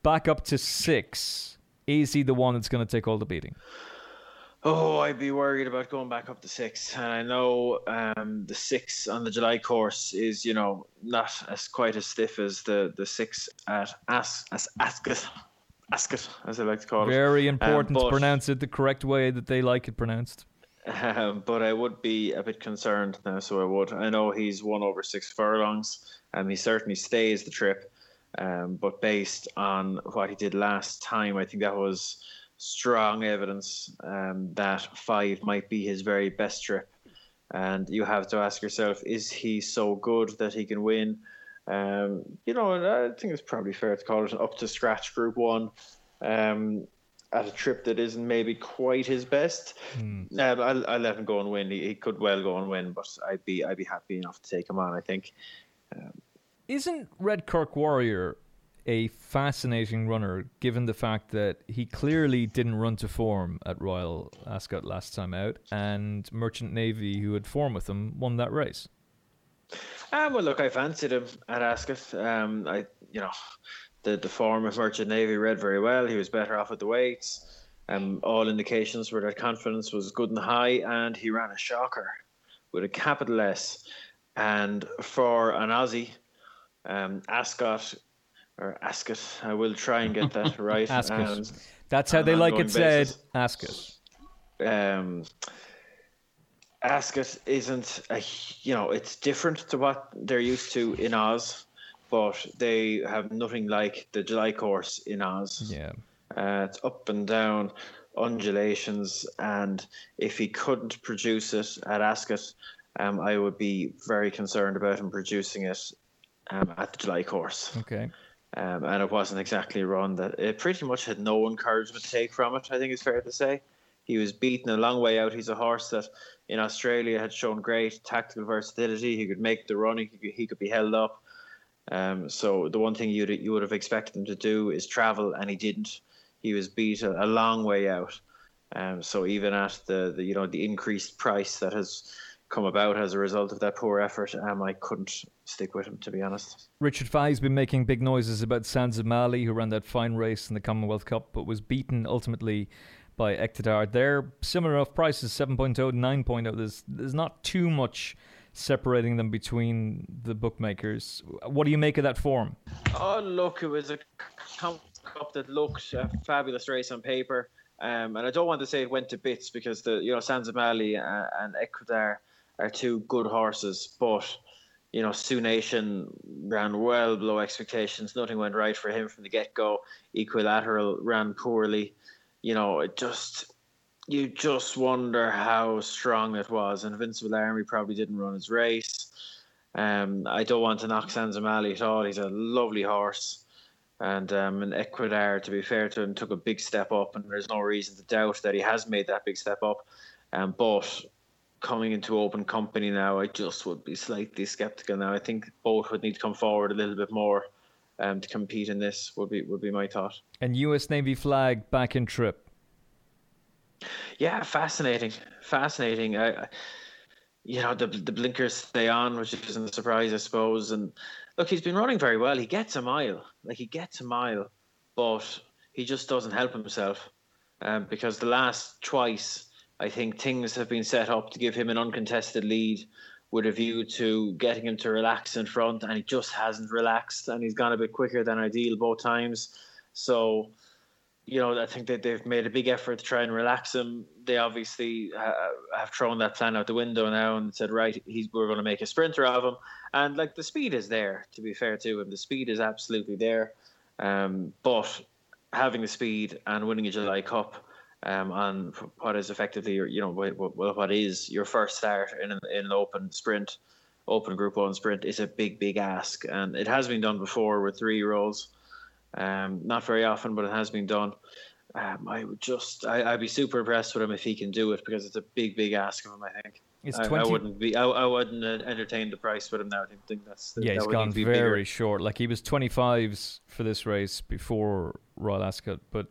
Back up to six. Is he the one that's going to take all the beating? Oh, I'd be worried about going back up to six. And I know um, the six on the July course is, you know, not as quite as stiff as the, the six at As, as Ascot, Ascot, as I like to call it. Very important to but- pronounce it the correct way that they like it pronounced. Um, but I would be a bit concerned now, so I would. I know he's won over six furlongs, and he certainly stays the trip. Um, but based on what he did last time, I think that was strong evidence um, that five might be his very best trip. And you have to ask yourself, is he so good that he can win? Um, you know, and I think it's probably fair to call it an up to scratch Group One. Um, at a trip that isn't maybe quite his best. Um, I'll, I'll let him go and win. He, he could well go and win, but I'd be I'd be happy enough to take him on. I think. Isn't Redkirk Warrior a fascinating runner, given the fact that he clearly didn't run to form at Royal Ascot last time out, and Merchant Navy, who had form with him, won that race? Um, well, look, I fancied him at Ascot. Um, I you know, the the form of Merchant Navy read very well. He was better off at the weights. Um, all indications were that confidence was good and high, and he ran a shocker with a capital S. And for an Aussie, um, Ascot or Ascot, I will try and get that right. Ascot. um, That's how they like it said. basis. Ascot. um, Ascot isn't a you know it's different to what they're used to in Oz, but they have nothing like the July course in Oz. Yeah. Uh, it's up and down, undulations, and if he couldn't produce it at Ascot, um, I would be very concerned about him producing it um, at the July course. Okay. Um, and it wasn't exactly a run that it pretty much had no encouragement to take from it. I think it's fair to say he was beaten a long way out. He's a horse that in Australia had shown great tactical versatility. He could make the running. He could, he could be held up. Um, so the one thing you you would have expected him to do is travel, and he didn't. He was beat a, a long way out. Um, so even at the, the you know the increased price that has come about as a result of that poor effort, um, I couldn't stick with him to be honest. Richard Fahey's been making big noises about Sands of Mali, who ran that fine race in the Commonwealth Cup, but was beaten ultimately by Eqtidaar. They're similar enough prices, 7.0 to 9.0. There's, there's not too much separating them between the bookmakers. What do you make of that form? Oh, look, it was a cup that looked a fabulous race on paper. Um, and I don't want to say it went to bits because the you know Sands of Mali uh, and Eqtidaar are two good horses, but you know Sioux Nation ran well below expectations. Nothing went right for him from the get go. Equilateral ran poorly. You know, it just you just wonder how strong it was. Invincible Army probably didn't run his race. Um, I don't want to knock Sands of Mali at all. He's a lovely horse. And um, in Eqtidaar, to be fair to him, took a big step up, and there's no reason to doubt that he has made that big step up. Um, but coming into open company now, I just would be slightly skeptical now. I think both would need to come forward a little bit more um, to compete in this. Would be would be my thought. And US Navy flag back in trip. Yeah, fascinating, fascinating. I, I- you know, the the blinkers stay on, which isn't a surprise, I suppose. And look, he's been running very well. He gets a mile, like he gets a mile, but he just doesn't help himself. Um, because the last twice, I think things have been set up to give him an uncontested lead with a view to getting him to relax in front, and he just hasn't relaxed, and he's gone a bit quicker than ideal both times. So you know, I think that they've made a big effort to try and relax him. They obviously uh, have thrown that plan out the window now and said, right, we're going to make a sprinter of him. And like the speed is there, to be fair to him, the speed is absolutely there. Um, but having the speed and winning a July Cup um, on what is effectively, you know, what, what is your first start in an, in an open sprint, open Group One sprint is a big, big ask, and it has been done before with three year olds. Um, not very often, but it has been done. Um, I would just, I, would be super impressed with him if he can do it because it's a big, big ask of him. I think. It's 20... I, I wouldn't be, I, I wouldn't entertain the price with him now. I think, think that's yeah, that he's gone very bigger. short. Like he was 25s for this race before Royal Ascot, but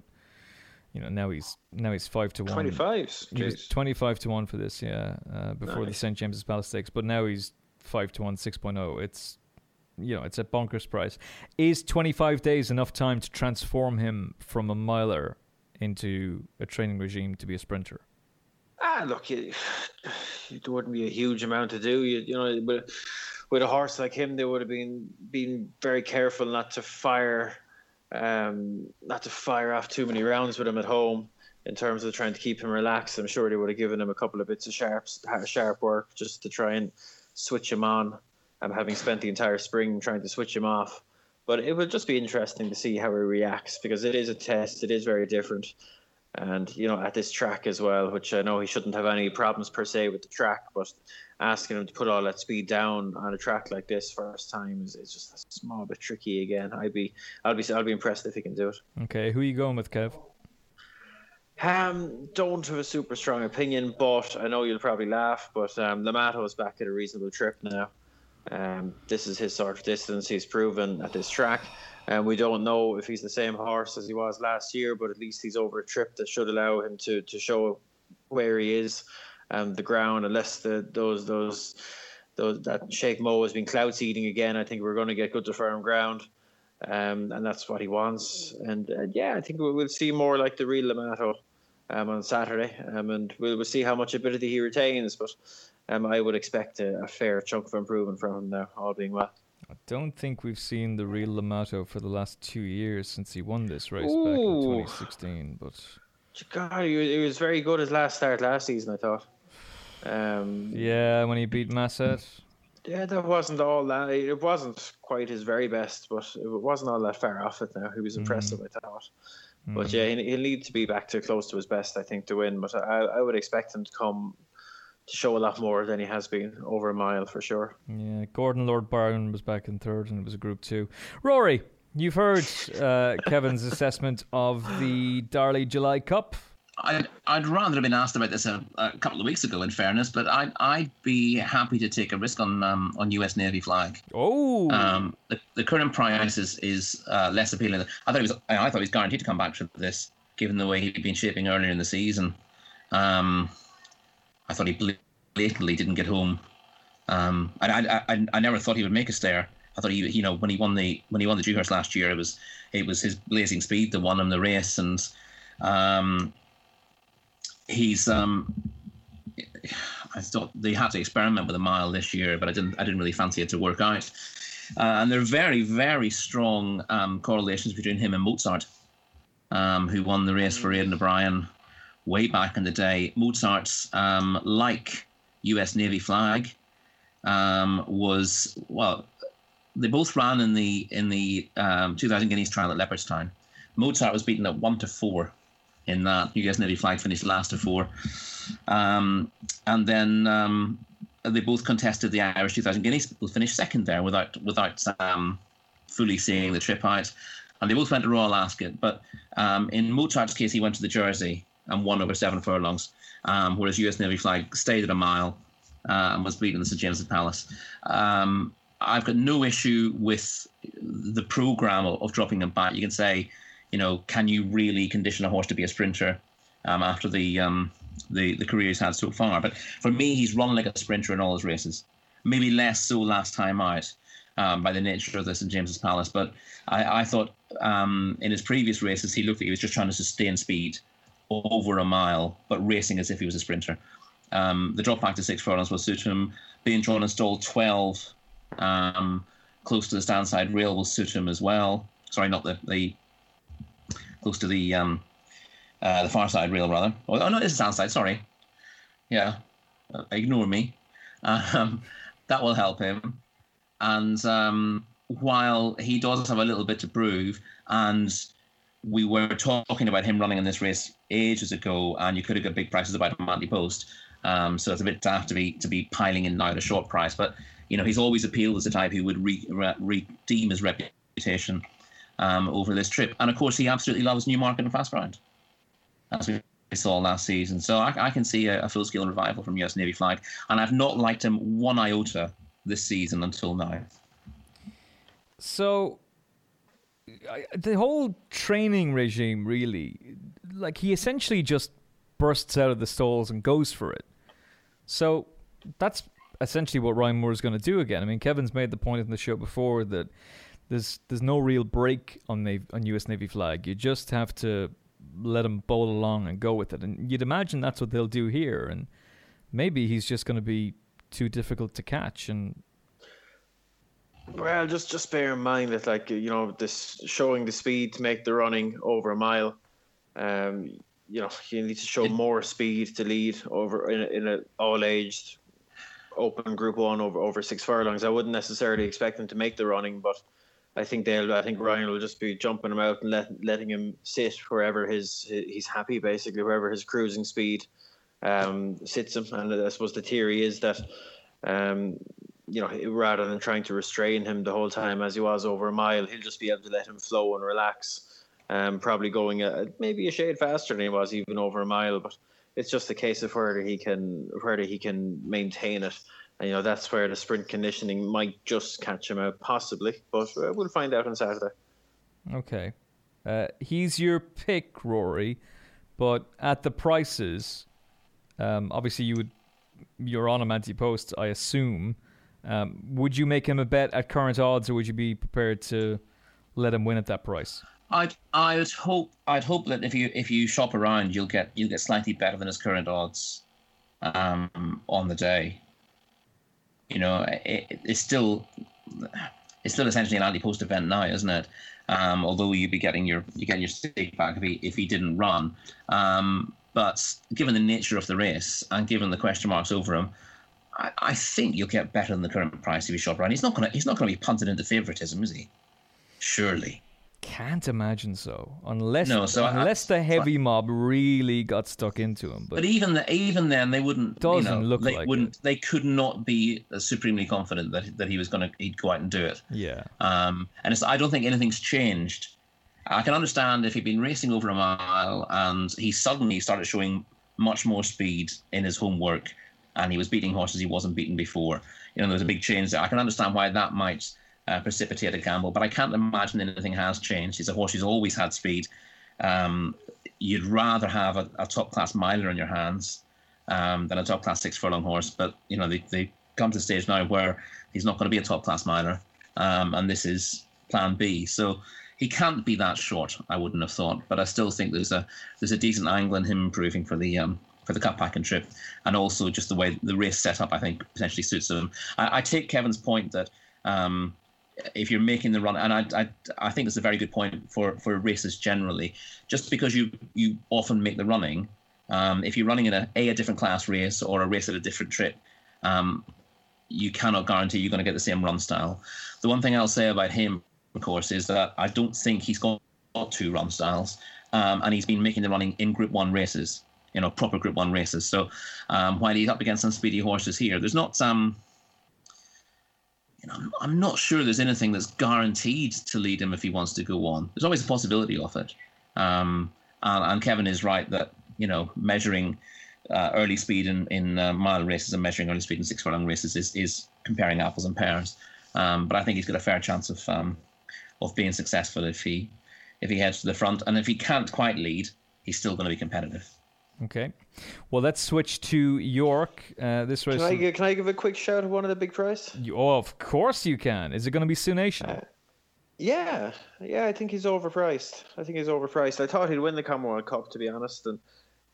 you know now he's now he's five to one. 25s. He was 25 to one for this, yeah, uh, before nice. the St James's Palace Stakes, but now he's five to one, 6.0. It's you know, it's a bonkers price. Is 25 days enough time to transform him from a miler into a training regime to be a sprinter? Ah, look, it, it wouldn't be a huge amount to do. You, you know, but with a horse like him, they would have been been very careful not to fire, um, not to fire off too many rounds with him at home in terms of trying to keep him relaxed. I'm sure they would have given him a couple of bits of sharp, sharp work just to try and switch him on um, having spent the entire spring trying to switch him off. But it would just be interesting to see how he reacts because it is a test. It is very different, and you know at this track as well, which I know he shouldn't have any problems per se with the track, but asking him to put all that speed down on a track like this first time is, is just a small bit tricky again. I'd be I'd be I'd be impressed if he can do it. Okay, who are you going with, Kev? Um, don't have a super strong opinion, but I know you'll probably laugh. But um, Limato is back at a reasonable trip now. Um, this is his sort of distance he's proven at this track. And we don't know if he's the same horse as he was last year, but at least he's over a trip that should allow him to, to show where he is, um, the ground, unless the those those those that Sheikh Mo has been cloud seeding again. I think we're going to get good to firm ground, um, and that's what he wants. And uh, yeah, I think we'll, we'll see more like the real Limato um, on Saturday, um, and we'll, we'll see how much ability he retains. But um, I would expect a, a, fair chunk of improvement from him now, all being well. I don't think we've seen the real Limato for the last two years since he won this race Ooh. back in 2016. But God, he was very good his last start last season. I thought. Um, yeah, when he beat Massaat. Yeah, that wasn't all that. It wasn't quite his very best, but it wasn't all that far off it. Now he was mm. impressive, mm. I thought. Mm. But yeah, he'll need to be back to close to his best, I think, to win. But I, I would expect him to come to show a lot more than he has been over a mile for sure. Yeah, Gordon Lord Byron was back in third, and it was a Group Two. Rory, you've heard uh, Kevin's assessment of the Darley July Cup. I'd, I'd rather have been asked about this a, a, couple of weeks ago, in fairness, but I'd, I'd be happy to take a risk on um, on US Navy flag. Oh, um, the, the current price is, is uh, less appealing. I thought he was I thought he was guaranteed to come back for this, given the way he'd been shaping earlier in the season. Um, I thought he blatantly didn't get home. Um, I, I, I, I never thought he would make a stair. I thought he, you know, when he won the when he won the Dewhurst last year, it was it was his blazing speed that won him the race, and um, he's um, I thought they had to experiment with a mile this year, but I didn't I didn't really fancy it to work out. Uh, and there are very very strong um, correlations between him and Mozart, um, who won the race for Aidan O'Brien way back in the day. Mozart's um, like U.S. Navy flag um, was well. They both ran in the in the um, 2000 Guineas trial at Leopardstown. Mozart was beaten at one to four in that. U.S. Navy flag finished last of four, um, and then um, they both contested the Irish 2000 Guineas. Will finished second there without without um, fully seeing the trip out. And they both went to Royal Ascot, but um, in Mozart's case, he went to the Jersey and won over seven furlongs, um, whereas US Navy flag stayed at a mile uh, and was beaten at St James's Palace. Um, I've got no issue with the program of, of, dropping them back. You can say, you know, can you really condition a horse to be a sprinter um, after the, um, the the career he's had so far? But for me, he's run like a sprinter in all his races. Maybe less so last time out. Um, by the nature of the St James's Palace. But I, I thought um, in his previous races he looked like he was just trying to sustain speed over a mile, but racing as if he was a sprinter. Um, the drop back to six furlongs will suit him. Being drawn and stalled 12 um, close to the stand side rail will suit him as well. Sorry, not the, the close to the um, uh, the far side rail rather. Oh, oh no, it's the side. Sorry. Yeah, uh, ignore me. Um, that will help him. And um, while he does have a little bit to prove, and we were talking about him running in this race ages ago, and you could have got big prices about the post. Um, so it's a bit daft to be to be piling in now at a short price. But you know, he's always appealed as the type who would re- re- redeem his reputation um, over this trip. And of course, he absolutely loves Newmarket and Fast Ground, as we saw last season. So I, I can see a, a full scale revival from US Navy flag. And I've not liked him one iota this season until now. So I, the whole training regime, really, like he essentially just bursts out of the stalls and goes for it. So that's essentially what Ryan Moore is going to do again. I mean, Kevin's made the point in the show before that there's there's no real break on Navy, on U.S. Navy flag. You just have to let them bowl along and go with it. And you'd imagine that's what they'll do here. And maybe he's just going to be too difficult to catch. And well, just just bear in mind that like you know this showing the speed to make the running over a mile. Um, you know you need to show more speed to lead over in a, in a all aged open group one over over six furlongs. I wouldn't necessarily expect them to make the running, but I think they'll. I think Ryan will just be jumping him out and let, letting him sit wherever his he's happy, basically wherever his cruising speed um, sits him. And I suppose the theory is that. Um, you know, rather than trying to restrain him the whole time as he was over a mile, he'll just be able to let him flow and relax. Um, probably going a, maybe a shade faster than he was even over a mile, but it's just a case of whether he can whether he can maintain it. And, you know, that's where the sprint conditioning might just catch him out, possibly. But uh, we'll find out on Saturday. Okay. Uh, he's your pick, Rory, but at the prices, um, obviously you would you're on a ante-post, I assume. Um, would you make him a bet at current odds, or would you be prepared to let him win at that price? I'd I'd hope I'd hope that if you if you shop around, you'll get you'll get slightly better than his current odds um, on the day. You know, it, it's still it's still essentially an ante-post event now, isn't it? Um, although you'd be getting your you get your stake back if he if he didn't run. Um, but given the nature of the race and given the question marks over him, I, I think you'll get better than the current price if you shop around. He's not gonna he's not gonna be punted into favouritism, is he? Surely. Can't imagine so, unless no, so unless I, the heavy so mob really got stuck into him. But, but even the, even then, they wouldn't. Doesn't you know, look they like wouldn't. It. They could not be supremely confident that that he was going to he'd go out and do it. Yeah. Um, and it's, I don't think anything's changed. I can understand if he'd been racing over a mile and he suddenly started showing much more speed in his homework, and he was beating horses he wasn't beaten before. You know, there was a big change there. I can understand why that might uh, precipitate a gamble. But I can't imagine anything has changed. He's a horse who's always had speed. Um, you'd rather have a, a, top class miler in your hands um, than a top class six furlong horse. But you know they they come to the stage now where he's not going to be a top class miler, um, and this is Plan B. So he can't be that short. I wouldn't have thought, but I still think there's a there's a decent angle in him improving for the um, for the cup packing trip, and also just the way the race setup I think potentially suits him. I, I take Kevin's point that um, if you're making the run, and I, I, I think it's a very good point for, for races generally. Just because you you often make the running, um, if you're running in a, a a different class race or a race at a different trip, um, you cannot guarantee you're going to get the same run style. The one thing I'll say about him, of course, is that I don't think he's got two run styles, um, and he's been making the running in Group One races, you know, proper Group One races. So um, while he's up against some speedy horses here, there's not some um, you know, I'm, I'm not sure there's anything that's guaranteed to lead him if he wants to go on. There's always a possibility of it. Um, and, and, Kevin is right that you know measuring uh, early speed in in uh, mile races and measuring early speed in six furlong races is is comparing apples and pears. Um, but I think he's got a fair chance of um, of being successful if he if he heads to the front, and if he can't quite lead, he's still going to be competitive. Okay. Well, let's switch to York. Uh, this race. Can I, give, can I give a quick shout at one of the big prize? You, oh, of course you can. Is it going to be Nation? Uh, yeah, yeah. I think he's overpriced. I think he's overpriced. I thought he'd win the Commonwealth Cup, to be honest. And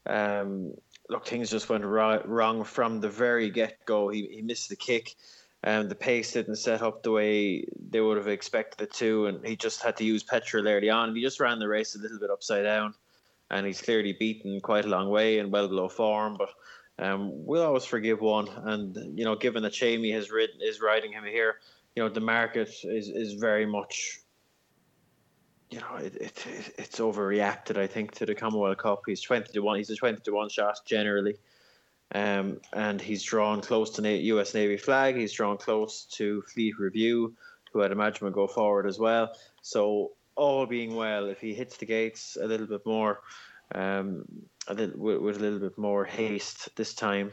um, look, things just went wrong from the very get go. He he missed the kick. and the pace didn't set up the way they would have expected it to, and he just had to use petrol early on. He just ran the race a little bit upside down and he's clearly beaten quite a long way and well below form. But um, we'll always forgive one, and you know, given that Chamie has ridden is riding him here, you know, the market is is very much. You know, it, it, it it's overreacted. I think to the Commonwealth Cup. He's twenty to one. He's a twenty to one shot generally. Um, and he's drawn close to U.S. Navy flag. He's drawn close to Fleet Review, who I'd imagine will go forward as well. So all being well, if he hits the gates a little bit more, um, a little, with, with, a little bit more haste this time,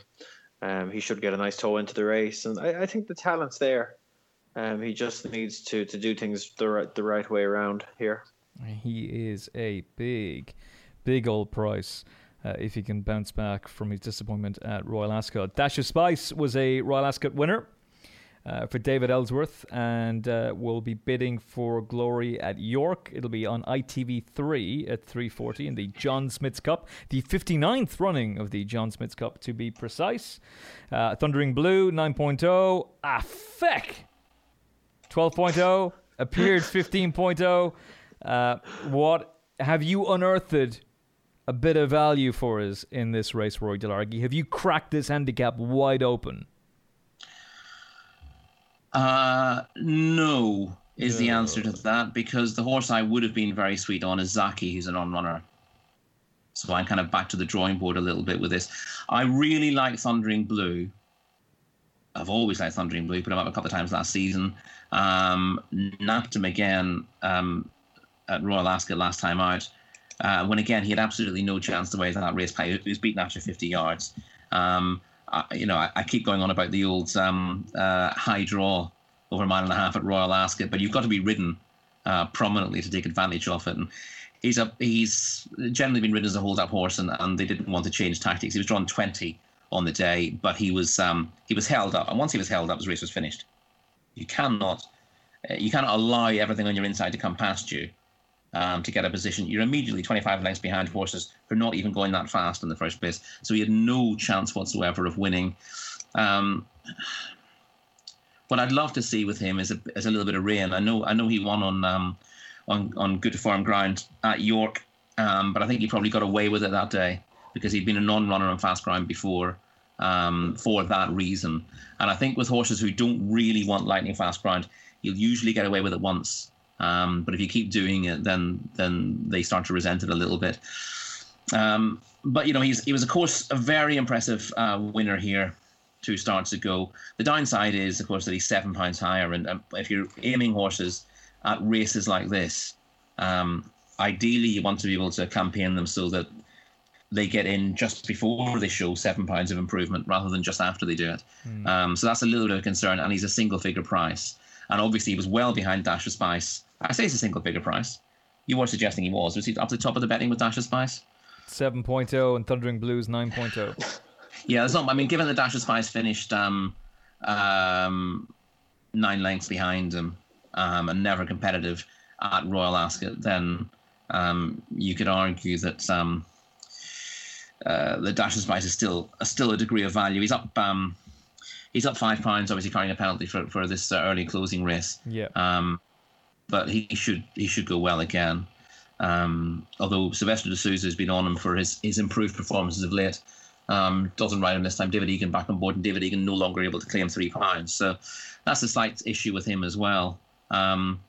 um, he should get a nice toe into the race. And I, I think the talent's there. Um, he just needs to, to do things the right, the right way around here. He is a big, big old price uh, if he can bounce back from his disappointment at Royal Ascot. Dash of Spice was a Royal Ascot winner. Uh, for David Elsworth and uh, will be bidding for glory at York. It'll be on ITV3 at 3:40 in the John Smith's Cup, the 59th running of the John Smith's Cup to be precise. Uh, Thundering Blue 9.0, ah feck, 12.0 appeared 15.0. Uh, what have you unearthed a bit of value for us in this race, Rory Delargy? Have you cracked this handicap wide open? Uh, no, is no. the answer to that because the horse I would have been very sweet on is Zaaki, who's an on runner. So I'm kind of back to the drawing board a little bit with this. I really like Thundering Blue. I've always liked Thundering Blue, put him up a couple of times last season. Um, napped him again um, at Royal Ascot last time out uh, when again he had absolutely no chance to win that race. He was beaten after 50 yards. Um, I, you know, I, I, keep going on about the old um, uh, high draw over a mile and a half at Royal Ascot, but you've got to be ridden uh, prominently to take advantage of it. And he's a, he's generally been ridden as a hold-up horse, and, and they didn't want to change tactics. He was drawn 20 on the day, but he was um, he was held up, and once he was held up, his race was finished. You cannot uh, you cannot allow everything on your inside to come past you um, to get a position. You're immediately 25 lengths behind horses who are not even going that fast in the first place. So he had no chance whatsoever of winning. Um, what I'd love to see with him is a, is a little bit of rain. I know I know he won on um, on on good form ground at York, um, but I think he probably got away with it that day because he'd been a non-runner on fast ground before. Um, for that reason, and I think with horses who don't really want lightning fast ground, you'll usually get away with it once um, but if you keep doing it, then then they start to resent it a little bit. Um, but you know, he's he was of course a very impressive uh, winner here two starts ago. The downside is, of course, that he's seven pounds higher, and um, if you're aiming horses at races like this, um, ideally you want to be able to campaign them so that they get in just before they show seven pounds of improvement rather than just after they do it. Mm. Um, so that's a little bit of concern, and he's a single figure price. And obviously, he was well behind Dash of Spice I say it's a single figure price. You were suggesting he was. Was he up to the top of the betting with Dash of Spice? 7.0 and Thundering Blues 9.0. yeah, there's not. I mean, given that Dash of Spice finished um, um, nine lengths behind him um, and never competitive at Royal Ascot, then um, you could argue that um, uh, the Dash of Spice is still uh, still a degree of value. He's up. Um, he's up five pounds, obviously carrying a penalty for, for this uh, early closing race. Yeah. Um, but he should he should go well again. Um, although Silvestre de Sousa has been on him for his, his improved performances of late. Um, doesn't ride him this time. David Egan back on board, and David Egan no longer able to claim three pounds. So that's a slight issue with him as well. Um,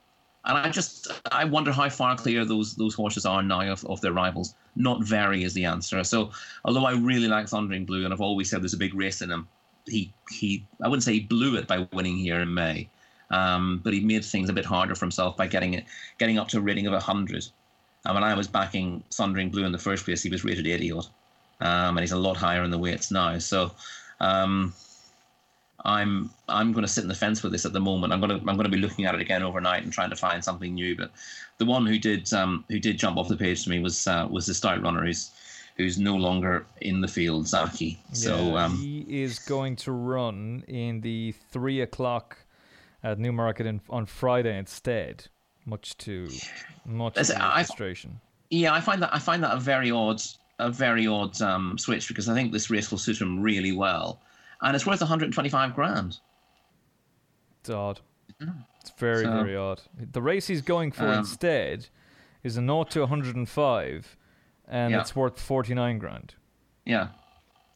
and I just I wonder how far clear those those horses are now of, of their rivals. Not very is the answer. So although I really like Thundering Blue, and I've always said there's a big race in him, he he I wouldn't say he blew it by winning here in May. Um, but he made things a bit harder for himself by getting it, getting up to a rating of 100. And when I was backing Thundering Blue in the first place, he was rated 80 odd. Um, and he's a lot higher in the weights now. So um, I'm I'm going to sit in the fence with this at the moment. I'm going to I'm going to be looking at it again overnight and trying to find something new. But the one who did um, who did jump off the page to me was uh, was the stout runner who's who's no longer in the field, Zaaki. So um, he is going to run in the three o'clock at Newmarket in, on Friday instead, much to much to frustration. Yeah, I find that I find that a very odd a very odd um, switch because I think this race will suit him really well, and it's worth 125 grand. It's odd. It's very so, very odd. The race he's going for um, instead is a 0 to 105, and Yeah. it's worth forty nine grand. Yeah.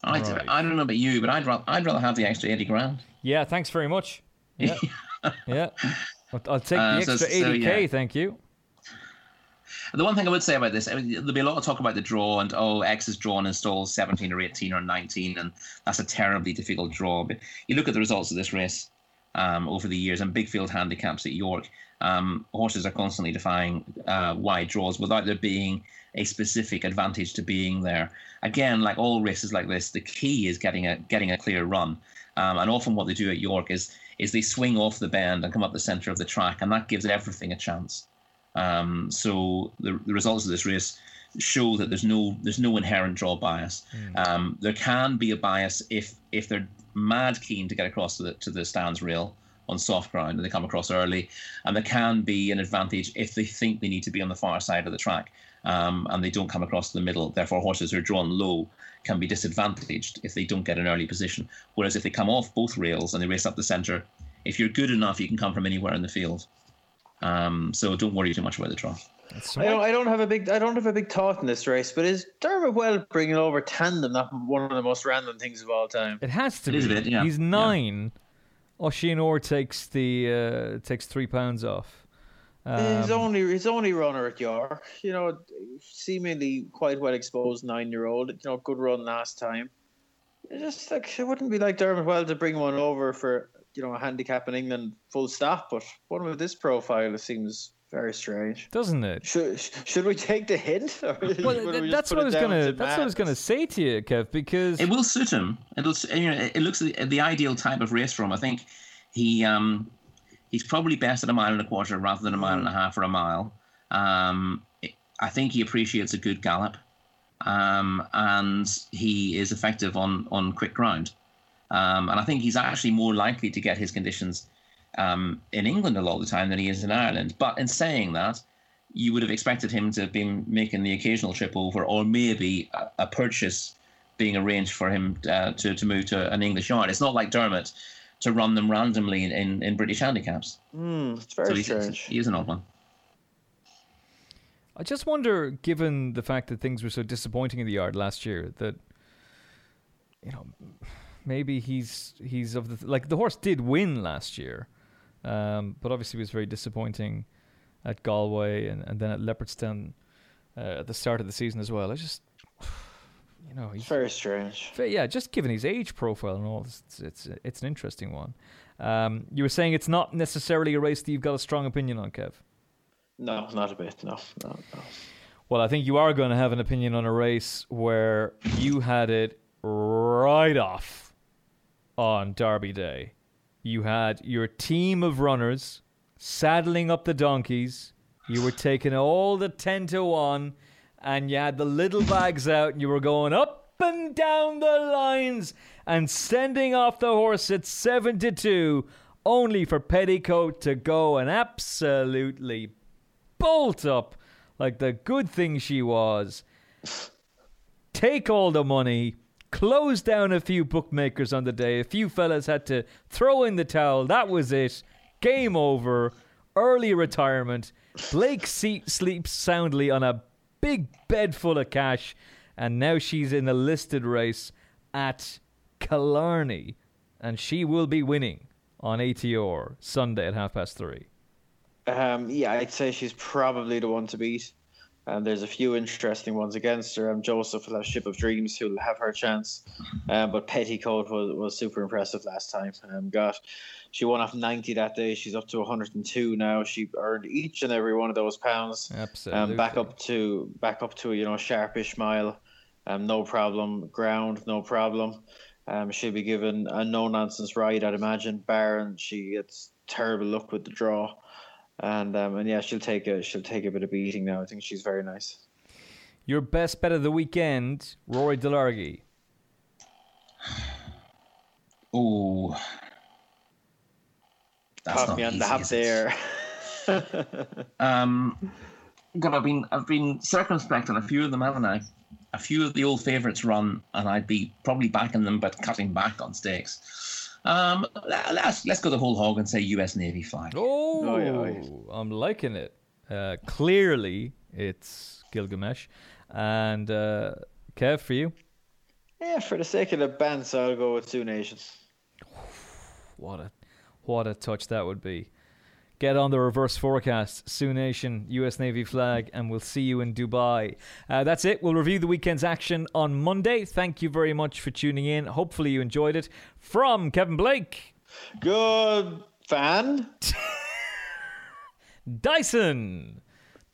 I, Right. I don't know about you, but I'd rather, I'd rather have the extra 80 grand. Yeah, thanks very much. Yeah, yeah. I'll, I'll take Uh, the so- extra so, eighty k. yeah. Thank you. The one thing I would say about this, I mean, there'll be a lot of talk about the draw and oh, X is drawn in stalls 17 or 18 or 19, and that's a terribly difficult draw. But you look at the results of this race um, over the years and big field handicaps at York. Um, horses are constantly defying uh, wide draws without there being a specific advantage to being there. Again, like all races like this, the key is getting a getting a clear run. Um, and often what they do at York is is they swing off the bend and come up the centre of the track, and that gives everything a chance. Um, so the, the results of this race show that there's no there's no inherent draw bias. Um, there can be a bias if if they're mad keen to get across to the to the stands rail on soft ground and they come across early, and there can be an advantage if they think they need to be on the far side of the track um, and they don't come across the middle. Therefore, horses who are drawn low can be disadvantaged if they don't get an early position. Whereas if they come off both rails and they race up the centre, if you're good enough, you can come from anywhere in the field. Um, so don't worry too much about the draw. I don't, I don't have a big I don't have a big thought in this race, but is Dermot Weld bringing over tandem not one of the most random things of all time? It has to It be. is a bit, yeah. He's Yeah. Oisin Orr takes the uh, takes three pounds off. his Um, only his only runner at York, you know, seemingly quite well exposed nine year old, you know, good run last time. It just like it wouldn't be like Dermot Weld to bring one over for you know a handicap in England full stop, but one with this profile it seems very strange. doesn't it? Should should we take the hint? Or Well, we that's what I was gonna. to That's what I was gonna say to you, Kev, because It will suit him. It'll. You know, it looks the the ideal type of race for him. I think he um he's probably best at a mile and a quarter rather than a mile and a half or a mile. Um, I think he appreciates a good gallop, um, and he is effective on on quick ground. Um, and I think he's actually more likely to get his conditions um, in England a lot of the time than he is in Ireland. But in saying that, you would have expected him to have been making the occasional trip over, or maybe a, a purchase being arranged for him uh, to, to move to an English yard. It's not like Dermot to run them randomly in, in, in British handicaps. Hmm, it's very he's, strange. he is an odd one. I just wonder, given the fact that things were so disappointing in the yard last year, that you know maybe he's he's of the like the horse did win last year, um, but obviously it was very disappointing at Galway and, and then at Leopardstown uh, at the start of the season as well. I just you know he's very strange. Yeah, just given his age profile and all, it's it's, it's an interesting one. Um, you were saying it's not necessarily a race that you've got a strong opinion on, Kev. No, not a bit. No, no, no. Well, I think you are going to have an opinion on a race where you had it right off on Derby Day. You had your team of runners saddling up the donkeys. You were taking all the 10 to 1, and you had the little bags out, and you were going up and down the lines and sending off the horse at 7 to 2, only for Petticoat to go and absolutely bolt up like the good thing she was. Take all the money, close down a few bookmakers on the day. A few fellas had to throw in the towel. That was it. Game over. Early retirement. Blake se- sleeps soundly on a big bed full of cash, and now she's in a listed race at Killarney, and she will be winning on ATR Sunday at half past three. Um, yeah, I'd say she's probably the one to beat. And there's a few interesting ones against her. Um, Joseph will have Ship of Dreams, who'll have her chance. Um, but Petticoat was, was super impressive last time. Um, got she won off 90 that day. She's up to 102 now. She earned each and every one of those pounds. Absolutely. Um, back up to back up to you know sharpish mile, um, no problem. Ground, no problem. Um, she'll be given a no nonsense ride, I'd imagine. Baron, she gets terrible luck with the draw, and um, and yeah, she'll take a she'll take a bit of beating now. I think she's very nice. Your best bet of the weekend, Rory Delargy. Oh. That's Caught me on easy, the hop there. Um, God, I've been I've been circumspect on a few of them, haven't I? A few of the old favourites run, and I'd be probably backing them, but cutting back on stakes. Um, let's let's go the whole hog and say U.S. Navy flag. Oh, Oh, yeah, oh, I'm liking it. Uh, clearly, it's Gilgamesh. And uh, Kev, for you, Yeah, for the sake of the bands, I'll go with two Nations. what a what a touch that would be. Get on the reverse forecast, Sioux Nation, US Navy flag, and we'll see you in Dubai. Uh, that's it. We'll review the weekend's action on Monday. Thank you very much for tuning in. Hopefully, you enjoyed it. From Kevin Blake, Good fan. Dyson,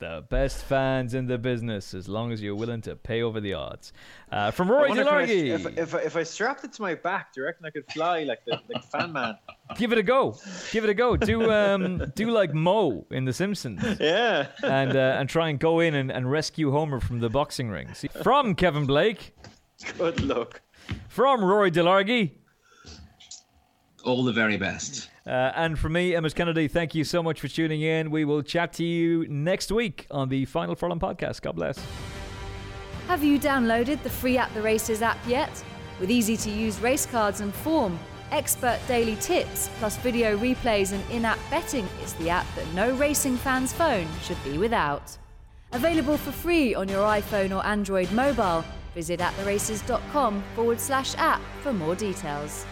the best fans in the business, as long as you're willing to pay over the odds. Uh, from Rory wonder can I- Delargy, if, if, I- if I strapped it to my back, do you reckon I could fly like the, like fan man? give it a go. Give it a go. Do um, do like Moe in The Simpsons. Yeah. and uh, and try and go in and, and rescue Homer from the boxing ring. See, from Kevin Blake, Good luck. from Rory Delargy, All the very best. uh, and from me, Emmet Kennedy. Thank you so much for tuning in. We will chat to you next week on the Final Furlong podcast. God bless. Have you downloaded the free At the Races app yet? With easy to use race cards and form, expert daily tips, plus video replays and in app betting, it's the app that no racing fan's phone should be without. Available for free on your iPhone or Android mobile. Visit attheraces.com forward slash app for more details.